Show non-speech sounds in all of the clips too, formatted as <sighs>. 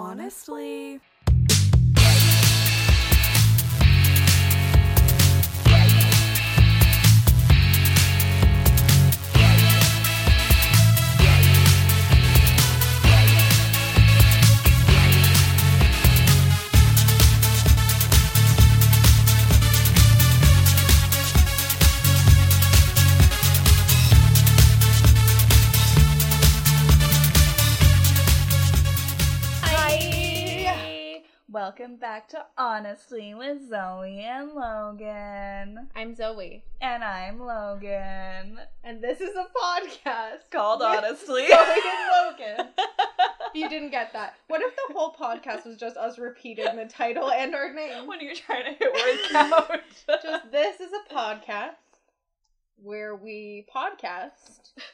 honestly. Welcome back to Honestly with Zoe and Logan. I'm Zoe, And I'm Logan. and this is a podcast Called Honestly. Zoe and Logan. If <laughs> you didn't get that, what if the whole podcast was just us repeating the title and our name? when you're trying to hit word count. <laughs> Just this is a podcast where we podcast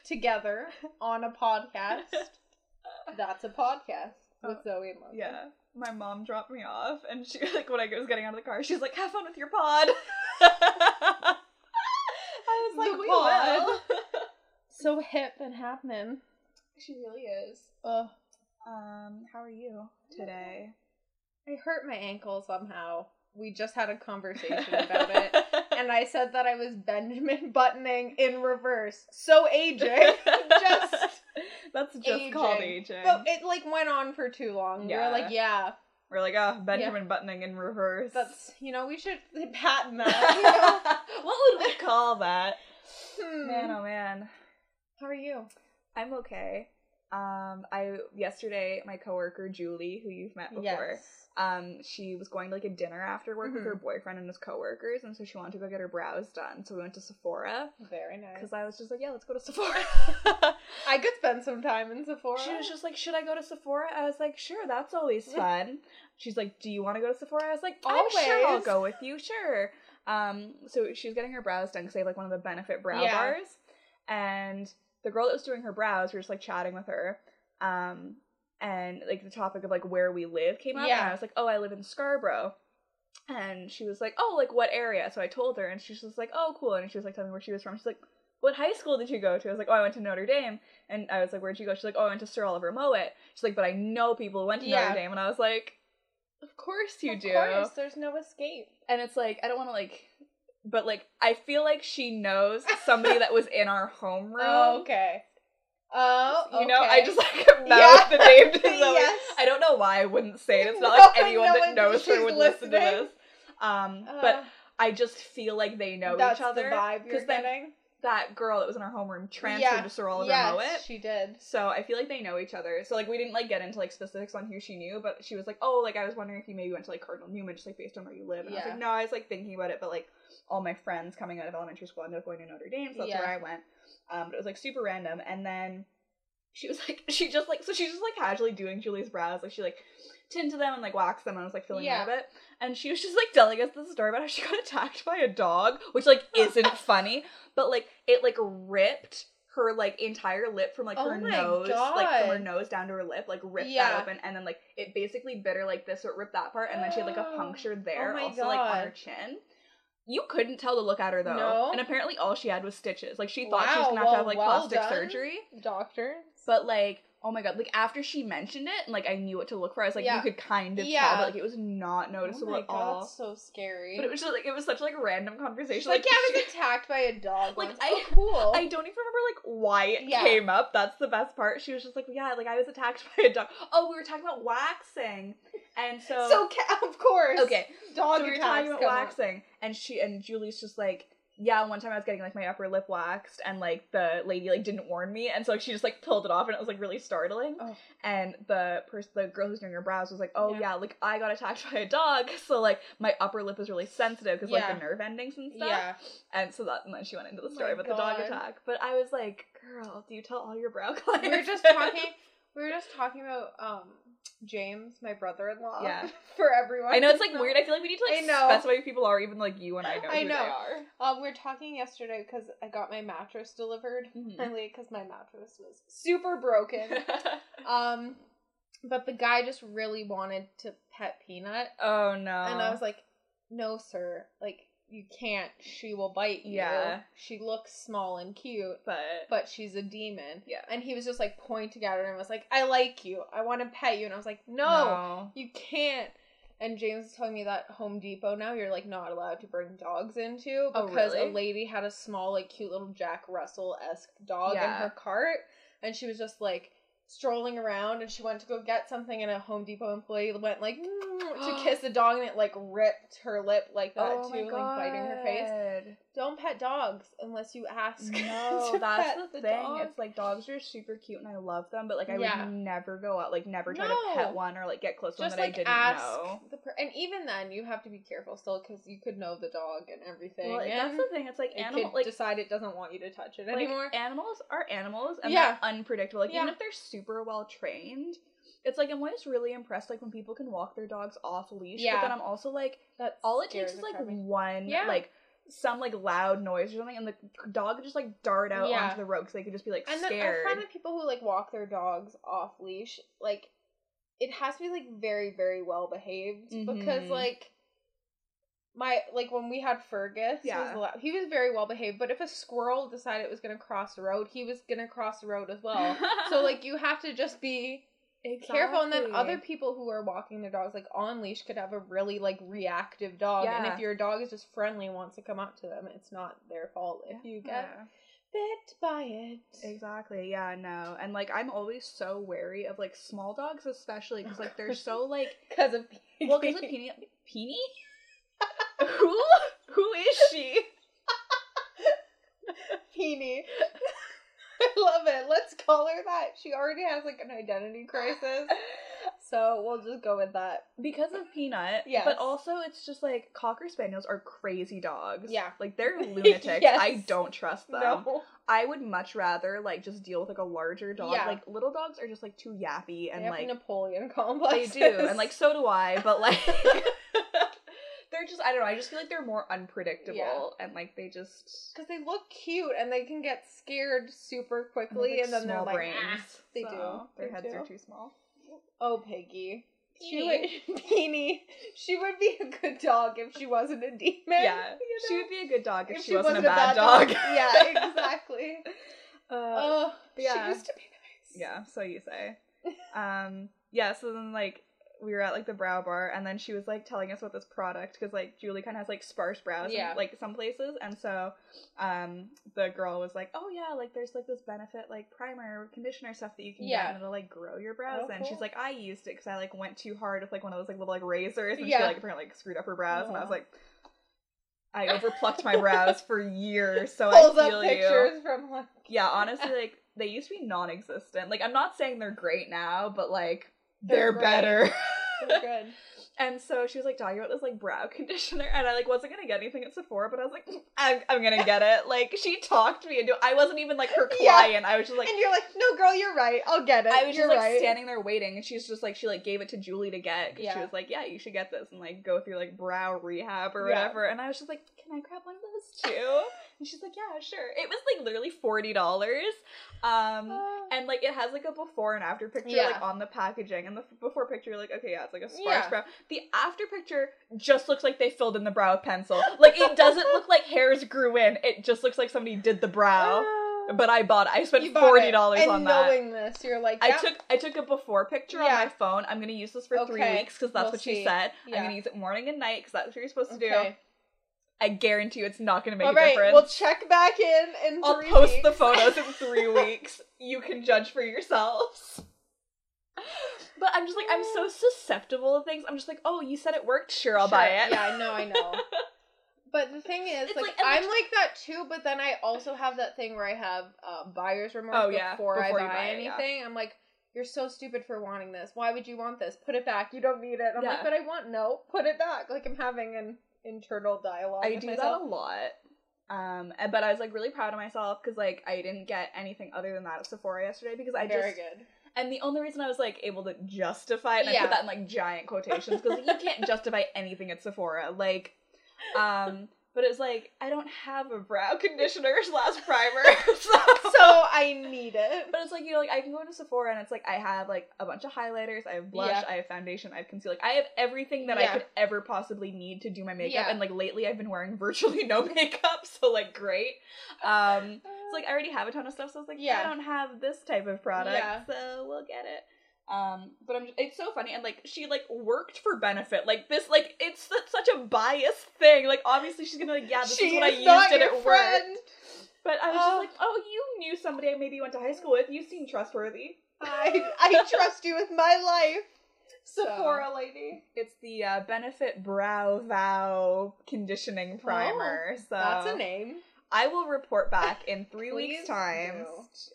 together on a podcast. <laughs> That's a podcast with Zoe and Logan. yeah. My mom dropped me off and she <laughs> like when I was getting out of the car, she was like, Have fun with your pod. <laughs> I was like, The we pod. will. <laughs> So hip and happening. she really is. Ugh. Um, how are you today? I hurt my ankle somehow. We just had a conversation about it. And I said that I was Benjamin buttoning in reverse. So aging. just That's just aging. called aging. But it like went on for too long. Yeah. We're like, yeah, We're like, oh, Benjamin buttoning in reverse. that's you know, we should <laughs> patent that. You <laughs> know? what would we call that? Hmm. Man, oh man. How are you? I'm okay. Um, I yesterday my coworker Julie, who you've met before, Yes. Um, she was going to like a dinner after work with her Mhm. boyfriend and his coworkers, and so she wanted to go get her brows done. So we went to Sephora Very nice. because I was just like, yeah, let's go to Sephora. <laughs> I could spend some time in Sephora. She was just like, should I go to Sephora? I was like, sure, that's always fun. She's like, do you want to go to Sephora? I was like, I'm sure I'll go with you, sure. Um, so she was getting her brows done because they have like one of the benefit brow Yeah. bars, and the girl that was doing her brows, we were just like chatting with her, um, and like the topic of like where we live came up, and I was like, oh, I live in Scarborough. And she was like, "Oh, like what area?" So I told her, and she was just like, "Oh, cool." And she was like telling me where she was from. She's like, "What high school did you go to?" I was like, "Oh, I went to Notre Dame." And I was like, "Where'd you go?" She's like, "Oh, I went to Sir Oliver Mowat." She's like, "But I know people who went to Yeah. Notre Dame," and I was like, "Of course you of do." Of course, there's no escape. And it's like I don't want to like, but like I feel like she knows somebody that was in our homeroom. <laughs> Oh, okay. Oh, You know, I just like Yeah. mouth the name to. <laughs> Yes. I don't know why I wouldn't say it. It's not <laughs> No, like anyone no that knows her would listen to this. Um, Uh, but I just feel like they know each other. the vibe you're 'cause then getting. that girl that was in our homeroom transferred Yeah. to Sir Oliver yes, Mowat. she did. So I feel like they know each other. So like we didn't like get into like specifics on who she knew, but she was like, "Oh, like I was wondering if you maybe went to like Cardinal Newman, just like based on where you live." And I was Yeah. like, "No, I was like thinking about it, but like all my friends coming out of elementary school ended up going to Notre Dame, so that's Yeah. where I went." Um, but it was like super random, and then she was <laughs> like, she just like, so she's just like casually doing Julie's brows, like she like tinted them and like waxed them, and I was like filling Yeah. them a bit, and she was just like telling us the story about how she <laughs> got attacked by a dog, which like isn't <laughs> funny, but like it like ripped her like entire lip from like Oh her nose, like from her nose down to her lip, like ripped Yeah. that open, and then like it basically bit her like this, so it ripped that part, and then she had like a puncture there, Oh also like on her chin. You couldn't tell to look at her though, No. and apparently all she had was stitches. Like she thought she was gonna have to have like well plastic done. surgery, Doctors. but like. Oh my god! Like after she mentioned it, and like I knew what to look for. I was like, Yeah. you could kind of Yeah. tell, but like it was not Oh noticeable my at god, all. that's so scary. But it was just like it was such like a random conversation. She's like, yeah, I she- was <laughs> attacked by a dog. Like, once. I- oh, cool. I don't even remember like why it Yeah. came up. That's the best part. She was just like, yeah, like I was attacked <laughs> by a dog. Oh, we were talking about waxing, and so, so ca- <laughs> of course. okay, Dog so we were talking about come up. waxing, and she and Julie's just like, yeah, one time I was getting like my upper lip waxed, and like the lady like didn't warn me, and so like she just like pulled it off, and it was like really startling. Oh. And the person, the girl who's doing her brows, was like, oh Yeah. yeah. like I got attacked <laughs> by a dog, so like my upper lip is really sensitive because like the nerve endings and stuff. Yeah. And so that, and then she went into the Oh story my about the dog attack. But I was like, girl, do you tell all your brow clients? <laughs> We were just talking. We were just talking about um James, my brother-in-law. Yeah. <laughs> For everyone. I know it's like weird. I feel like we need to like I know. specify who people are, even like you and I know I who know. they are. Um, we were talking yesterday because I got my mattress delivered. Mhm. Finally, because my mattress was super broken. <laughs> um, but the guy just really wanted to pet Peanut, oh no. and I was like, "No, sir. Like, you can't. She will bite you. Yeah. She looks small and cute, but but she's a demon. Yeah. And he was just like pointing at her and was like, I like you. I want to pet you. And I was like, no, no. you can't. And James was telling me that Home Depot now you're like not allowed to bring dogs into Oh, because really? a lady had a small, like cute little Jack Russell esque dog in her cart. And she was just like strolling around and she went to go get something and a Home Depot employee went like <gasps> to kiss the dog and it like ripped her lip like that oh too, like biting her face. Don't pet dogs unless you ask. No, <laughs> that's pet the thing. dog. It's like dogs are super cute and I love them, but like I Yeah. would never go out, like never try No. to pet one or like get close to one that like I didn't ask know. the per- and even then you have to be careful still because you could know the dog and everything. Well, and that's the thing. It's like it animal, like decide it doesn't want you to touch it like, anymore. Animals are animals, and Yeah. they're unpredictable. Like even if they're super well trained, it's like I'm always really impressed. Like when people can walk their dogs off leash. Yeah. But then I'm also like, That all it takes is like crap out of me. one, Yeah. like some like loud noise or something, and the dog just like dart out Yeah. onto the road because they could just be like And then scared. I find that people who like walk their dogs off leash, like it has to be like very very well behaved because Mhm. like my like when we had Fergus, Yeah. was he was very well behaved. But if a squirrel decided it was gonna cross the road, he was gonna cross the road as well. so like you have to just be careful and then other people who are walking their dogs like on leash could have a really like reactive dog yeah. and if your dog is just friendly and wants to come up to them it's not their fault if you get Yeah. bit by it Exactly. Yeah, no. And like I'm always so wary of like small dogs especially cuz like they're so like <laughs> because of well cuz of Peony Peony? <laughs> who who is she? <laughs> Peony. <laughs> I love it. Let's call her that. She already has like an identity crisis. <laughs> So we'll just go with that. Because of Peanut. Yeah. But also it's just like cocker spaniels are crazy dogs. Yeah. Like they're <laughs> lunatics. Yes. I don't trust them. No. I would much rather like just deal with like a larger dog. Yeah. Like little dogs are just like too yappy and like Napoleon complex. They do, and like so do I, but like just I don't know, I just feel like they're more unpredictable Yeah. and like they just because they look cute and they can get scared super quickly, like, and then they're like, brains. "Ah." They so do. Their They heads do. are too small. Oh, Piggy. She would <laughs> Peony. She would be a good dog if she wasn't a demon. Yeah. <laughs> you She would be a good dog if, If she, wasn't, a bad, dog. dog. <laughs> yeah, exactly. uh, Oh, yeah. she used to be nice. yeah, so you say. Um yeah, so then like we were at like the brow bar and then she was like telling us about this product because like Julie kind of has like sparse brows Yeah. in, like some places and so um the girl was like oh yeah like there's like this benefit like primer conditioner stuff that you can Yeah. get and it'll like grow your brows Oh, and she's like I used it because I like went too hard with like one of those like little like razors and Yeah. she like apparently like screwed up her brows and I was like I <laughs> overplucked my brows for years so Pulls I up feel you from like yeah honestly like they used to be non-existent like i'm not saying they're great now but like They're they're, better they're <laughs> good. and so she was like talking about this like brow <laughs> conditioner and i like wasn't gonna get anything at sephora but i was like mm, i'm, I'm gonna get it <laughs> like she talked me into it i wasn't even like her Yeah. client i was just like and you're like, no, girl, you're right. I'll get it. I was you're just like right. standing there waiting, and she's just like she like gave it to Julie to get because she was like, "Yeah, you should get this and like go through like brow rehab or Yeah. whatever." And I was just like, "Can I grab one of those too?" And <laughs> she's like, "Yeah, sure." It was like literally forty dollars, um, Oh. and like it has like a before and after picture Yeah. like on the packaging, and the f- before picture you're like, okay, yeah, it's like a sparse Yeah. brow. The after picture just looks like they filled in the brow with pencil. Like it doesn't look like hairs grew in. It just looks like somebody did the brow. Oh. But I bought. it. I spent bought forty dollars on that. knowing this, you're like, I took I took a before picture on my phone. I'm gonna use this for three weeks because that's we'll what see. she said. Yeah. I'm gonna use it morning and night because that's what you're supposed to do. I guarantee you, it's not gonna make All a right, difference. we'll check back in in I'll three post the photos in <laughs> three weeks. You can judge for yourselves. But I'm just like I'm so susceptible to things. I'm just like, oh, you said it worked. Sure, I'll buy it. Yeah, I know, I know. <laughs> But the thing is, It's like, like- I'm like- like that too. But then I also have that thing where I have uh, buyer's remorse Oh, yeah, before, before I buy, buy it, yeah. anything. I'm like, you're so stupid for wanting this. Why would you want this? Put it back. You don't need it. I'm Yeah. like, but I want no. Put it back. Like I'm having an internal dialogue. I do myself. that a lot. Um, but I was like really proud of myself because like I didn't get anything other than that at Sephora yesterday because I Very just good. And the only reason I was like able to justify it, and I Yeah. put that in like giant quotations because you can't justify anything at Sephora. Like, um, but it's like I don't have a brow conditioner <laughs> slash primer, <laughs> <laughs> so. So I need it. But it's like you know, like I can go into Sephora and it's like I have like a bunch of highlighters, I have blush, Yeah. I have foundation, I have concealer. Like I have everything that I could ever possibly need to do my makeup. Yeah. And like lately I've been wearing virtually no makeup, so like great. Um it's like I already have a ton of stuff, so it's like Yeah. I don't have this type of product, Yeah. so we'll get it. Um, but I'm just, it's so funny and like she like worked for benefit like this like it's such a biased thing like obviously she's gonna like yeah this she is what I used not and your it friend. but I was Oh. just like oh you knew somebody I maybe went to high school with you seem trustworthy I I <laughs> trust you with my life, So- Sephora lady. it's the uh, benefit brow vow conditioning primer so Oh, That's a name. I will report back in three weeks time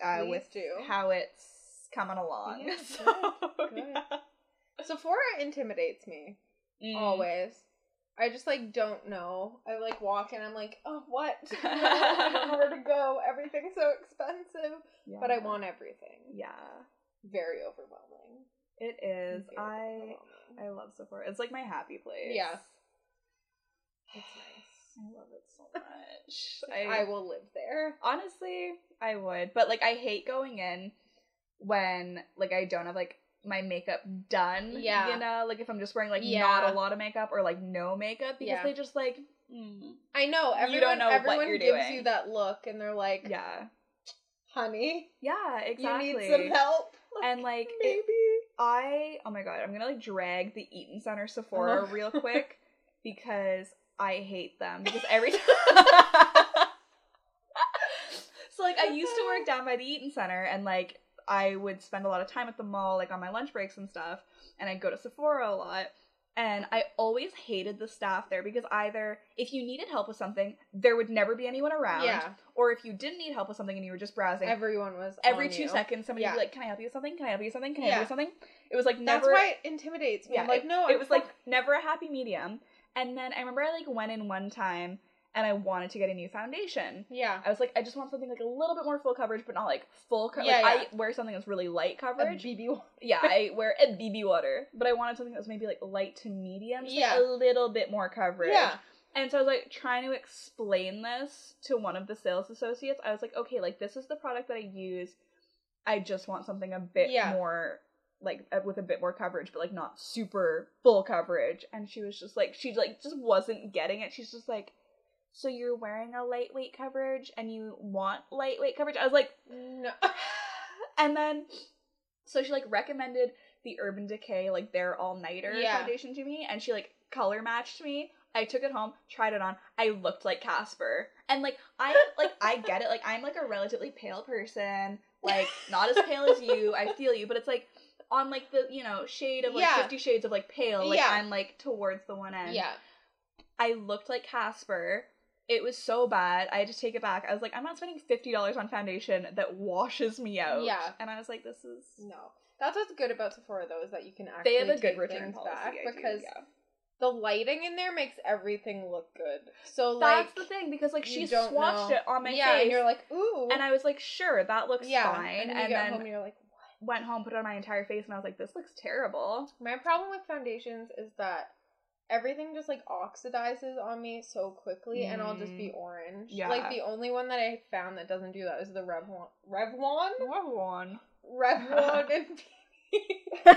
uh, with do. how it's coming along Yeah, <laughs> so good, good. yeah. Sephora intimidates me Mm. always. I just like don't know. I like walk and I'm like, oh, what? I don't know where to go. Everything's so expensive, but I want everything. Yeah, Very overwhelming. it is. Very I. I love Sephora. It's like my happy place. Yeah. <sighs> It's nice. I love it so <laughs> much. I, will live there. honestly, I would, but like I hate going in when like I don't have like my makeup done. Yeah. you know, like if I'm just wearing like Yeah. not a lot of makeup or like no makeup because Yeah. they just like. mm, I know. You Everyone, don't know everyone gives doing. you that look, and they're like, Yeah, "Honey, yeah, exactly. you need some help." And like it- maybe. I oh my god, I'm gonna like drag the Eaton Center Sephora Uh-huh. real quick <laughs> because I hate them <laughs> because every time. <laughs> so like I used to work down by the Eaton Center and like I would spend a lot of time at the mall like on my lunch breaks and stuff and I'd go to Sephora a lot and I always hated the staff there because either if you needed help with something there would never be anyone around Yeah, or if you didn't need help with something and you were just browsing everyone was every two you. seconds somebody would be like can I help you with something can I help you with something can I Yeah. help you with something it was like never. That's why it intimidates me. yeah, I'm like, it, no, it I'm was like never a happy medium. And then I remember I like went in one time and I wanted to get a new foundation. yeah, I was like, I just want something like a little bit more full coverage, but not like full coverage. Yeah, like, yeah. I wear something that's really light coverage. a. BB one. yeah, I wear a BB water, but I wanted something that was maybe like light to medium, just, like, Yeah. a little bit more coverage. Yeah, And so I was like trying to explain this to one of the sales associates. I was like, okay, like this is the product that I use. I just want something a bit Yeah. more like with a bit more coverage, but like not super full coverage. And she was just like, she like just wasn't getting it. She's just like, so you're wearing a lightweight coverage and you want lightweight coverage? I was like, no. <sighs> and then so she like recommended the Urban Decay like their all nighter Yeah. foundation to me, and she like color matched me. I took it home, tried it on. I looked like Casper, and like I like I get it. Like I'm like a relatively pale person, like not as pale as you. I feel you, but it's like on like the you know shade of like Yeah. Fifty Shades of like pale. Like Yeah. I'm like towards the one end. yeah, I looked like Casper. It was so bad. I had to take it back. I was like, I'm not spending fifty dollars on foundation that washes me out. Yeah. And I was like, this is. no. That's what's good about Sephora though is that you can actually They have a good return policy back I do, because yeah. the lighting in there makes everything look good. So like That's the thing because like she swatched know. it on my yeah, face, and you're like, ooh, and I was like, sure, that looks yeah, fine. and, And, then you get then home you're like, went home, put it on my entire face, and I was like, this looks terrible. My problem with foundations is that everything just like oxidizes on me so quickly and I'll just be orange. Yeah. Like the only one that I found that doesn't do that is the Revlon Revlon? Revlon. Revlon and <laughs> <laughs>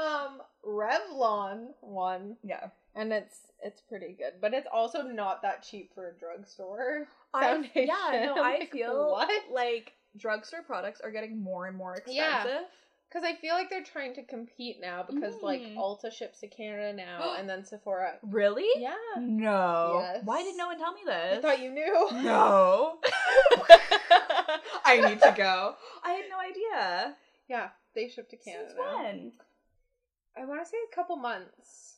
um Revlon one. yeah. And it's it's pretty good. But it's also not that cheap for a drugstore. I, Foundation. yeah, no, <laughs> I Like, feel what? like drugstore products are getting more and more expensive. Yeah. Because I feel like they're trying to compete now because like Mm. Ulta ships to Canada now <gasps> and then Sephora. Really? Yeah. No. Yes. Why did no one tell me this? I thought you knew. No. <laughs> <laughs> I need to go. I had no idea. Yeah, they ship to Canada. Since when? I want to say a couple months.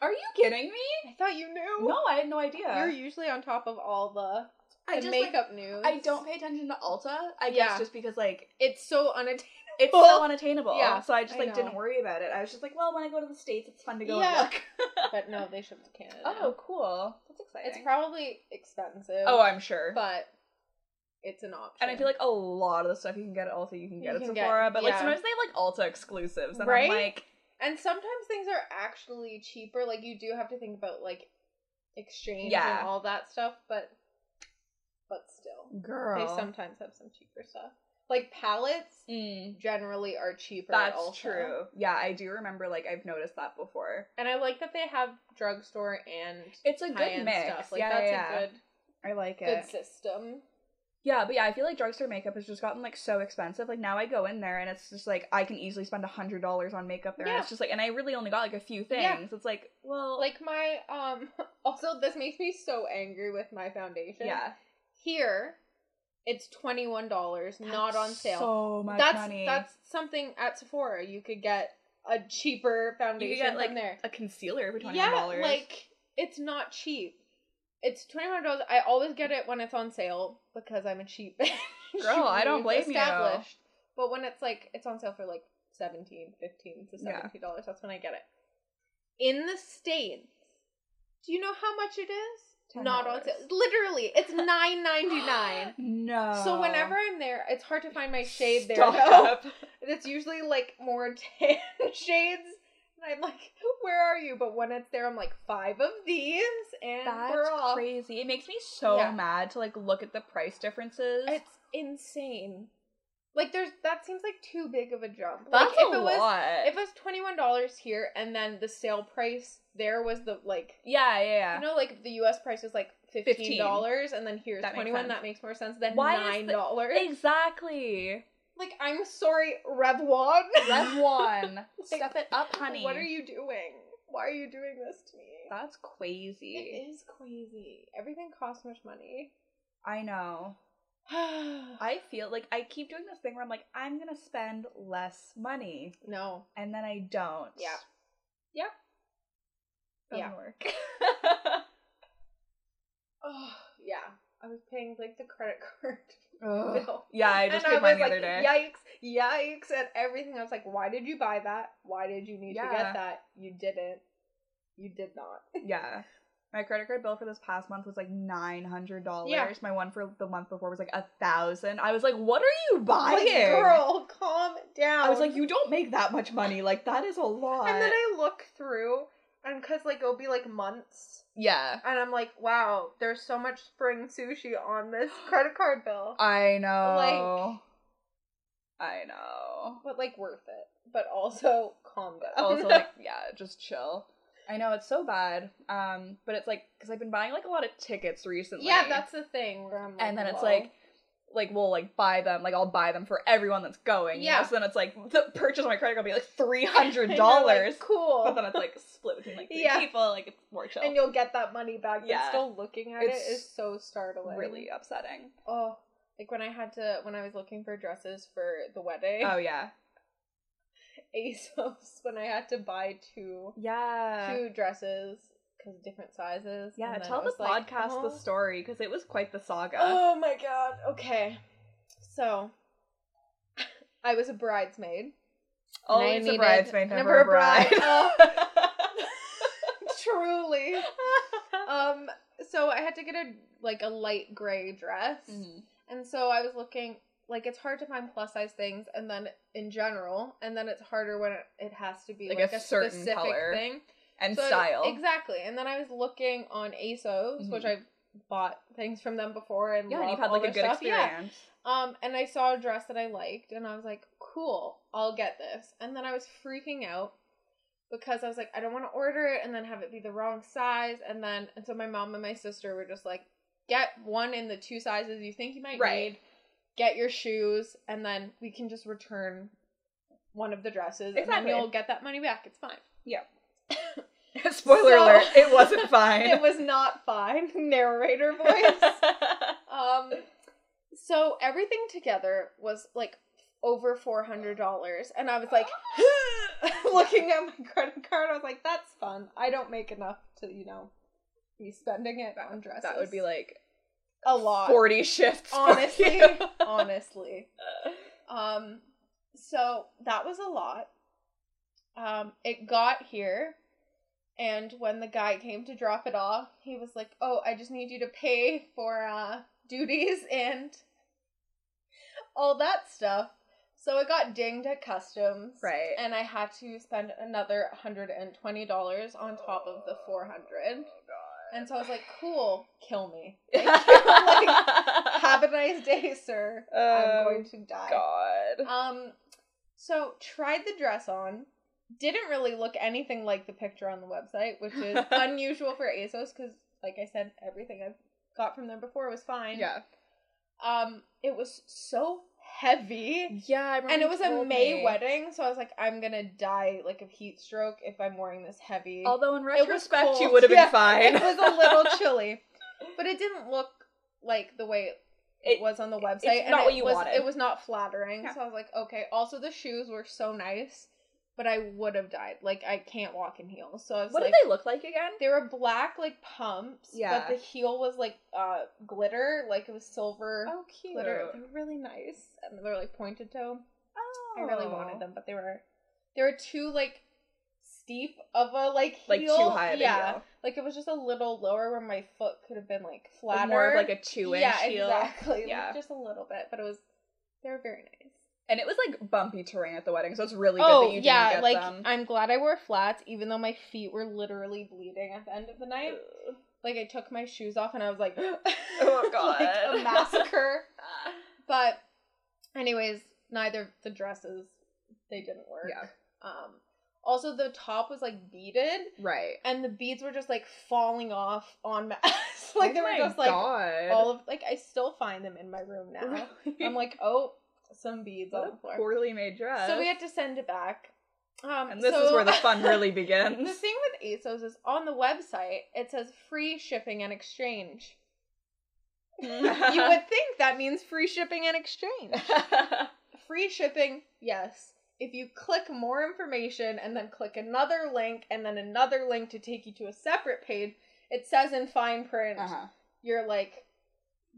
Are you kidding me? I thought you knew. No, I had no idea. You're usually on top of all the, I just like, makeup news. I don't pay attention to Ulta. I Yeah. guess just because like It's so unattainable. It's so oh. unattainable. Yeah, So I just I like know. didn't worry about it. I was just like, well, when I go to the states, it's fun to go Yeah. and look. <laughs> <laughs> But no, they ship to Canada. oh, cool. That's exciting. It's probably expensive. oh, I'm sure. but it's an option. and I feel like a lot of the stuff you can get at Ulta, you can get You at can get- Sephora. but like yeah. sometimes they have like Ulta exclusives, and Right? I'm like, and sometimes things are actually cheaper. Like you do have to think about like exchange Yeah. and all that stuff, but but still, girl. they sometimes have some cheaper stuff. Like palettes Mm, generally are cheaper. that's also. true. Yeah, I do remember. Like I've noticed that before. And I like that they have drugstore and It's a good mix. stuff. Like yeah, that's yeah, a good I like it. good system. Yeah, but yeah, I feel like drugstore makeup has just gotten like so expensive. Like now I go in there and it's just like I can easily spend a hundred dollars on makeup there. And it's just like, and I really only got like a few things. Yeah. It's like, well, Like my um <laughs> also this makes me so angry with my foundation. yeah, Here it's twenty one dollars, not on sale. So much that's money. that's something at Sephora. You could get a cheaper foundation get, like, there. a concealer for twenty Yeah, dollars. like it's not cheap. It's twenty one dollars. I always get it when it's on sale because I'm a cheap. <laughs> Girl, I don't blame you. But when it's like it's on sale for like 17 15 to Yeah. 17 dollars, that's when I get it. In the states, do you know how much it is? Not on $10. sale. Literally, it's <laughs> nine ninety nine. no. So whenever I'm there, it's hard to find my shade there. Stop. It's usually like more tan <laughs> shades. And I'm like, where are you? But when it's there, I'm like, five of these and That's we're off. crazy. It makes me so Yeah. mad to like look at the price differences. It's insane. Like there's that seems like too big of a jump. That's like if a it was lot. if it was twenty one dollars here and then the sale price there was the like yeah, yeah, yeah. you know like the US price is like fifteen dollars and then here's twenty one that makes more sense than Why nine the- dollars. exactly. Like I'm sorry, Rev One. <laughs> Rev one. Like, Step it up, honey. What are you doing? Why are you doing this to me? That's crazy. It is crazy. Everything costs so much money. I know. <sighs> I feel like I keep doing this thing where I'm like, I'm gonna spend less money, no. and then I don't. Yeah. Yep. Doesn't Yeah. work. <laughs> Oh yeah. I was paying like the credit <laughs> card bill. Yeah, I just and paid I mine was the like, other day. yikes, yikes, and everything. I was like, why did you buy that? Why did you need to get that? You didn't. You did not. Yeah. <laughs> My credit card bill for this past month was like nine hundred dollars. Yeah. My one for the month before was like a thousand. I was like, "What are you buying, Like, girl, calm down. I was like, "You don't make that much money. Like that is a lot." And then I look through, and because like it'll be like months, yeah, and I'm like, wow, there's so much spring sushi on this <gasps> credit card bill, I know. Like, I know. but like worth it. But also calm down. Also, like, yeah, just chill. I know it's so bad. Um, but it's like because I've been buying like a lot of tickets recently. yeah, that's the thing. Where I'm like, and then it's whoa. like like we'll like buy them like I'll buy them for everyone that's going. Yeah. Yeah. So then it's like the purchase on my credit card will be like <laughs> three hundred dollars. like, cool. But then it's like split between like three Yeah. people. Like it's more chill. and you'll get that money back. But Yeah. still looking at It's it is so startling. really upsetting. Oh, like when I had to when I was looking for dresses for the wedding. Oh yeah. ASOS <laughs> when I had to buy two Yeah. two dresses because different sizes. Yeah, tell the like, podcast oh. the story because it was quite the saga. Oh my god. Okay, so <laughs> I was a bridesmaid. Always a bridesmaid, never never, a bride. bride. Oh. <laughs> Truly. Um. So I had to get a like a light gray dress, Mhm. and so I was looking. Like it's hard to find plus size things, and then in general, and then it's harder when it, has to be Like like, a a, certain specific color. thing. And So- style. Exactly. And then I was looking on ASOS, which Mhm. I've bought things from them before and Yeah, you've had like a good stuff. Yeah. experience. Um, and I saw a dress that I liked, and I was like, "Cool, I'll get this." And then I was freaking out because I was like, "I don't want to order it and then have it be the wrong size." And then, and so my mom and my sister were just like, "Get one in the two sizes you think you might Right. need. Get your shoes, and then we can just return one of the dresses, and then you'll get that money back. It's fine." Yeah. <laughs> Spoiler So- alert, it wasn't <laughs> fine. it was not fine. <laughs> Narrator voice. um, so everything together was like over four hundred dollars, and I was like, <gasps> <gasps> looking at my credit card. I was like, "That's fun. I don't make enough to, you know, be spending it on dresses. that would be like a lot, 40 shifts. honestly. <laughs> honestly, um, so that was a lot. Um, it got here, and when the guy came to drop it off, he was like, "Oh, I just need you to pay for uh duties and all that stuff." So it got dinged at customs, Right. And I had to spend another hundred and twenty dollars on top of the four hundred. Oh, God. And so I was like, cool, kill me. <laughs> <laughs> Like, have a nice day, sir. I'm Oh, going to die. God. Um, so tried the dress on. Didn't really look anything like the picture on the website, which is <laughs> unusual for ASOS because, like I said, everything I've got from them before was fine. Yeah. Um, it was so heavy. Yeah, I remember And it was a May me. wedding, so I was like, I'm gonna die like of heat stroke if I'm wearing this heavy. Although in retrospect, you would have been <laughs> Yeah, fine. It was a little <laughs> chilly, but it didn't look like the way it, It- was on the website. it's and not it what you was, wanted. It was not flattering, Yeah. so I was like, okay. Also, the shoes were so nice, but I would have died. Like, I can't walk in heels, so I was what like, did they look like again? they were black like pumps, Yeah. but the heel was like uh glitter, like it was silver Oh, cute. glitter. They were really nice, and they were like pointed toe. Oh. I really wanted them, but they were they were too like steep of a like heel. Like too high of a yeah, heel. like it was just a little lower where my foot could have been like Like flatter. more of like a two inch yeah, heel. exactly. like, Yeah. just a little bit, but it was they were very nice. And it was like bumpy terrain at the wedding, so it's really good oh that you didn't yeah, get like them. I'm glad I wore flats, even though my feet were literally bleeding at the end of the night. Ugh. Like I took my shoes off and I was like, <laughs> <laughs> Oh, God. like a <laughs> massacre. But, anyways, neither the dresses they didn't work. Yeah. Um. Also, the top was like beaded, Right. and the beads were just like falling off on mass. like Oh they were just like all of like I still find them in my room now. I'm like, oh, some beads what on a floor. poorly made dress. So we had to send it back. Um, and this so- is where the <laughs> fun really begins. the thing with ASOS is on the website it says free shipping and exchange. <laughs> you would think that means free shipping and exchange. <laughs> Free shipping, yes. If you click more information and then click another link and then another link to take you to a separate page, it says in fine print uh-huh. you're like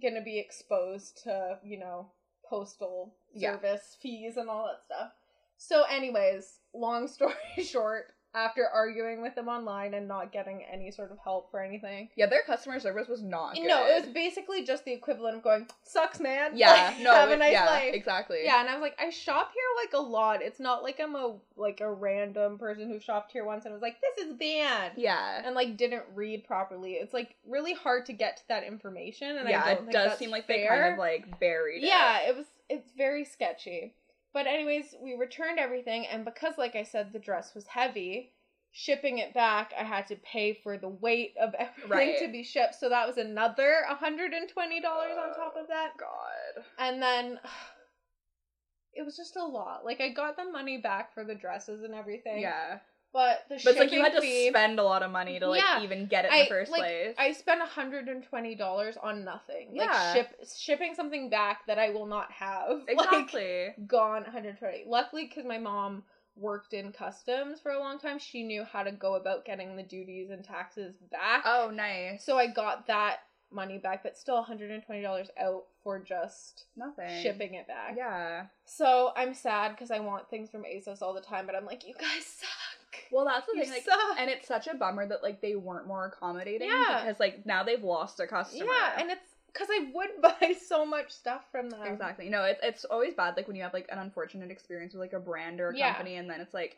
gonna be exposed to, you know, postal Yeah. service fees and all that stuff. So, anyways, long story <laughs> short, after arguing with them online and not getting any sort of help for anything, Yeah, their customer service was not good. no, it was basically just the equivalent of going, "Sucks, man." Yeah, Like, no, have a nice yeah, life. exactly. Yeah, and I was like, I shop here like a lot. It's not like I'm a like a random person who shopped here once and was like, "This is bad," Yeah. and like didn't read properly. It's like really hard to get to that information, and yeah, it does seem like they kind of like buried it. yeah, it. it was. It's very sketchy. But anyways, we returned everything, and because, like I said, the dress was heavy, shipping it back, I had to pay for the weight of <laughs> everything Right. to be shipped. So that was another hundred and twenty dollars on top of that. God. And then <sighs> it was just a lot. Like I got the money back for the dresses and everything. Yeah. But the But shipping it's like you had to fee, spend a lot of money to like Yeah. even get it in I the first like place. I spent hundred and twenty dollars on nothing. Yeah. Like ship shipping something back that I will not have. <laughs> Like exactly. gone 120. Luckily, because my mom worked in customs for a long time, she knew how to go about getting the duties and taxes back. oh, nice. So I got that money back, but still $120 out for just nothing. shipping it back. Yeah. So I'm sad because I want things from ASOS all the time, but I'm like, you guys suck. Well, that's the You thing. Like, suck. and it's such a bummer that like they weren't more accommodating. Yeah. Because like now they've lost their customer. Yeah, and it's because I would <laughs> buy so much stuff from them. Exactly. No, it's it's always bad like when you have like an unfortunate experience with like a brand or a Yeah. company and then it's like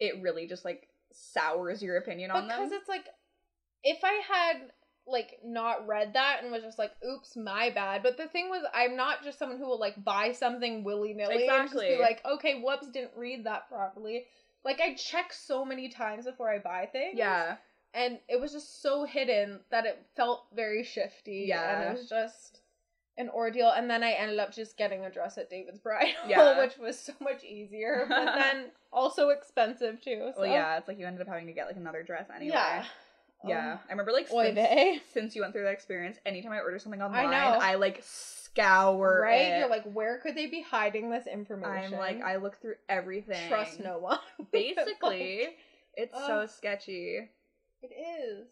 it really just like sours your opinion on them. because it's like if I had like not read that and was just like, "Oops, my bad." But the thing was, I'm not just someone who will like buy something willy nilly and just Exactly. be like, "Okay, whoops, didn't read that properly." Like I check so many times before I buy things. Yeah. and it was just so hidden that it felt very shifty. Yeah. and it was just an ordeal. And then I ended up just getting a dress at David's Bridal, Yeah. which was so much easier, but <laughs> then also expensive too. So. Well, yeah, it's like you ended up having to get like another dress anyway. Yeah. Yeah. Oh. I remember like since, since you went through that experience, anytime I order something I online, know. I, like scour right? it. You're like, where could they be hiding this information? I'm like, I look through everything. trust no one. <laughs> Basically, Like, it's so sketchy. it is.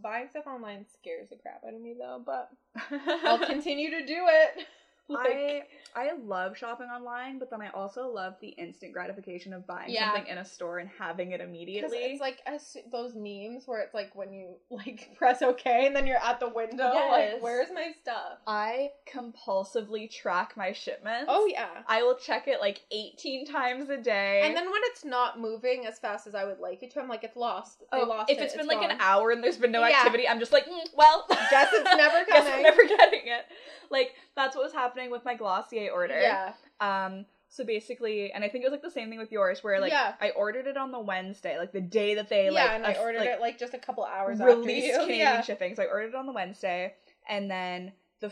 Buying stuff online scares the crap out of me though, but <laughs> I'll continue to do it. <laughs> Like, I I love shopping online, but then I also love the instant gratification of buying Yeah. something in a store and having it immediately. it's like as, those memes where it's like when you like <laughs> press OK and then you're at the window, Yes. like where's my stuff? I compulsively track my shipments. Oh yeah. I will check it like 18 times a day. And then when it's not moving as fast as I would like it to, I'm like, it's lost. They oh, lost if it. it's been like gone. an hour and there's been no Yeah. activity, I'm just like, mm, well, Guess it's <laughs> never Guess I'm never getting it. Like that's what was happening with my Glossier order. Yeah. Um. So basically, and I think it was like the same thing with yours, where like Yeah. I ordered it on the Wednesday, like the day that they yeah, like and I ordered like, it like just a couple hours released after you. <laughs> Canadian yeah. shipping. So I ordered it on the Wednesday, and then the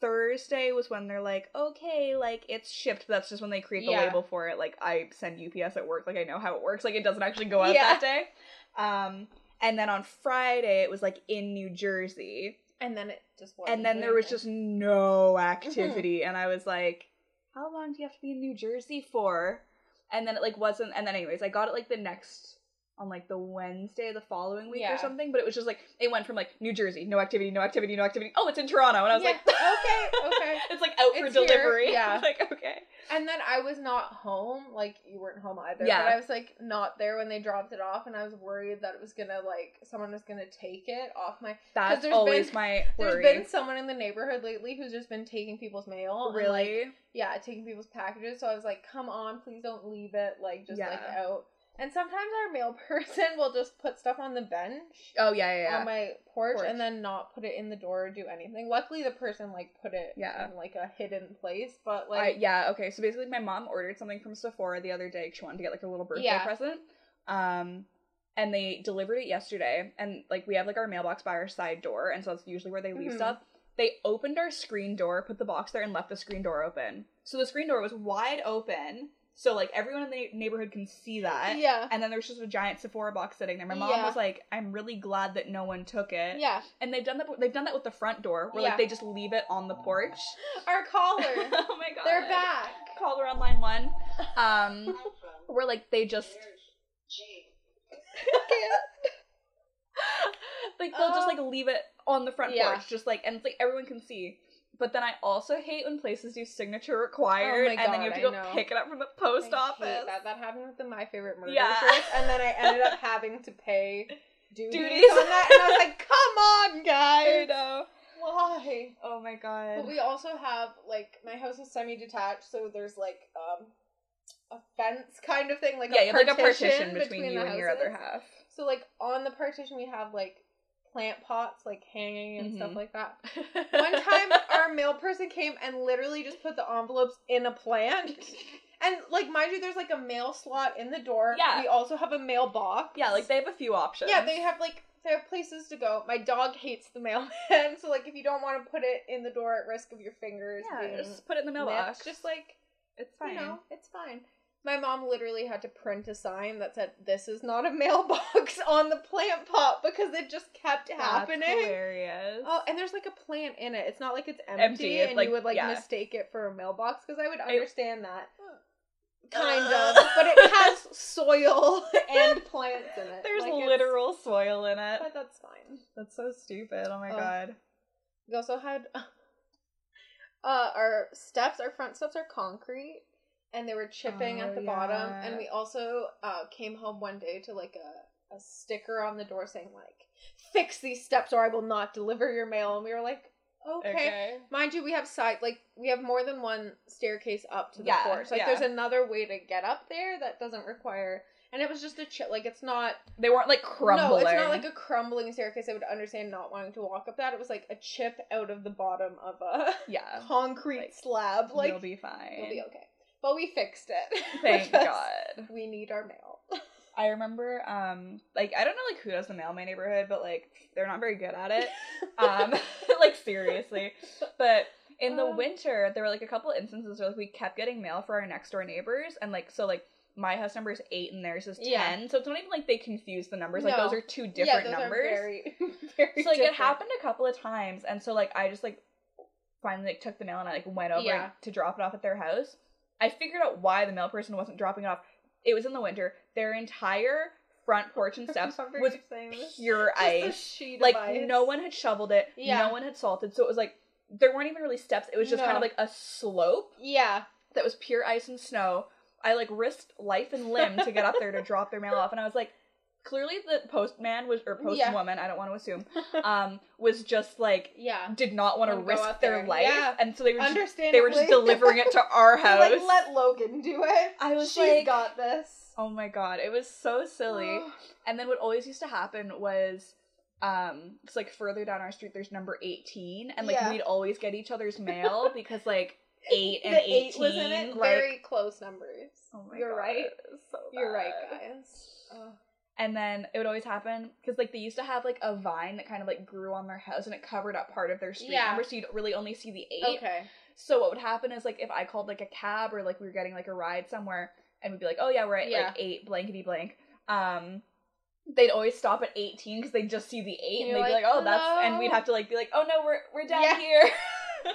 Thursday was when they're like, okay, like it's shipped. That's just when they create the Yeah. label for it. Like I send UPS at work, like I know how it works. Like it doesn't actually go out that day. Um, and then on Friday it was like in New Jersey, And then it just wasn't and then there was just no activity, mm-hmm. and I was like, how long do you have to be in New Jersey for? And then it like wasn't, and then anyways, I got it like the next on like the Wednesday of the following week Yeah. or something, but it was just like it went from like New Jersey, no activity, no activity, no activity. Oh, it's in Toronto, and I was Yeah, like, <laughs> okay, okay. <laughs> it's like out for It's here, delivery. <laughs> yeah. like okay, And then I was not home, like you weren't home either. Yeah. But I was like not there when they dropped it off, and I was worried that it was gonna like someone was gonna take it off my. that's there's always been- my There's worry. been someone in the neighborhood lately who's just been taking people's mail. and, like, really, yeah, taking people's packages. So I was like, come on, please don't leave it like just like out. And sometimes our mail <laughs> person will just put stuff on the bench oh yeah, yeah, yeah. on my porch, Porch. and then not put it in the door or do anything. Luckily, the person like put it Yeah. in like a hidden place, but I, like yeah, okay. So basically, my mom ordered something from Sephora the other day. She wanted to get like a little birthday Yeah. present. Um, and they delivered it yesterday. And like we have like our mailbox by our side door, and so that's usually where they leave Mhm. stuff. They opened our screen door, put the box there, and left the screen door open. So the screen door was wide open, so like everyone in the neighborhood can see that. yeah, And then there's just a giant Sephora box sitting there. My mom Yeah. was like, "I'm really glad that no one took it." yeah, And they've done that. They've done that with the front door, where Yeah. like they just leave it on the porch. <laughs> our caller, <laughs> oh my god. they're back. Caller on line one. Um, <laughs> where like they just like they'll just like leave it on the front Yeah. porch, just like and it's like everyone can see. But then I also hate when places do signature required, Oh my and then you have to go pick it up from the post I office. that. That happened with the My Favorite Murder Yeah. shirts, and then I <laughs> ended up having to pay duties, Duties. on that, and I was like, "Come on, <laughs> I guys, know. why?" Oh my god. But we also have like my house is semi-detached, so there's like um a fence kind of thing, like yeah, a you have like a partition partition between, you and your other half. So like on the partition we have like plant pots like hanging and stuff Mhm. like that. <laughs> One time our mail person came and literally just put the envelopes in a plant. And like mind you, there's like a mail slot in the door. Yeah. We also have a mailbox. yeah, like they have a few options. Yeah, they have like they have places to go. My dog hates the mailman, <laughs> so like if you don't want to put it in the door at risk of your fingers yeah, just put it in the nipped, mailbox. just like it's fine. you know, it's fine. My mom literally had to print a sign that said, "This is not a <laughs> mailbox" on the plant pot because it just kept That's happening. hilarious. Oh, and there's like a plant in it. It's not like it's empty, Empty, it's and like- you would like yeah. mistake it for a mailbox because I would I- understand that. Kind Uh. of, <laughs> but it has soil <laughs> and plants in it. There's Like, literal soil in it. But that's fine. That's so stupid. Oh my Oh. god. We also had uh our steps, our front steps are concrete and they were chipping Oh, at the bottom and we also uh came home one day to like a, a sticker on the door saying like fix these steps or I will not deliver your mail and we were like okay. Mind you, we have side like we have more than one staircase up to the Yeah, porch. Like yeah. there's another way to get up there that doesn't require and it was just a chip like it's not They weren't like crumbling. no, it's not like a crumbling staircase. I would understand not wanting to walk up that. It was like a chip out of the bottom of a yeah. <laughs> concrete Like, slab. Like you'll be fine. you'll be okay. But we fixed it. <laughs> Thank God. We need our mail. <laughs> I remember, um, like I don't know like who does the mail in my neighborhood, but like they're not very good at it. <laughs> Um, like seriously. But in the Uh. winter, there were like a couple instances where like, we kept getting mail for our next door neighbors, and like so like my house number is eight and theirs is ten, Yeah. so it's not even like they confuse the numbers. Like No. those are two different yeah, those numbers. Are very, very so like it happened a couple of times and so like i just like finally like took the mail and i like went over Yeah. to drop it off at their house i figured out why the mail person wasn't dropping it off it was in the winter their entire front porch and <laughs> steps was you saying this. pure ice like ice. no one had shoveled it Yeah. no one had salted so it was like there weren't even really steps. It was just kind of like a slope Yeah. that was pure ice and snow. I like risked life and limb to get up there to <laughs> drop their mail off, and I was like, clearly the postman was or Yeah. postwoman, I don't want to assume, <laughs> um, was just like yeah. did not want to risk their there. life, Yeah. and so they were just, they were just delivering it to <laughs> our house. like, let Logan do it. I was She's like- got this. oh my god, it was so silly. <sighs> And then what always used to happen was um it's like further down our street there's number 18 and like Yeah. we'd always get each other's <laughs> mail because like 8 and the 18 eight was in it. like Very close numbers. oh my god. You're God, right. so You're right, guys. Ugh. And then it would always happen because like they used to have like a vine that kind of like grew on their house and it covered up part of their street Yeah. number so you'd really only see the 8. Okay. So what would happen is like if I called like a cab or like we were getting like a ride somewhere and we'd be like, oh yeah, we're at Yeah. like eight blankety blank. Um, they'd always stop at eighteen because they'd just see the eight and You're they'd be like, like, oh that's, and we'd have to like be like, oh no, we're we're down Yeah. here. <laughs>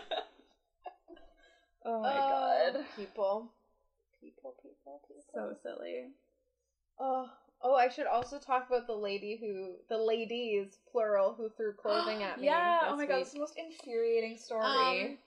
oh my Oh, god, People. People, people, people. so silly. Oh, oh! I should also talk about the lady who, the ladies plural, who threw <gasps> clothing at me. yeah. Oh my god, it's the most infuriating story. Um,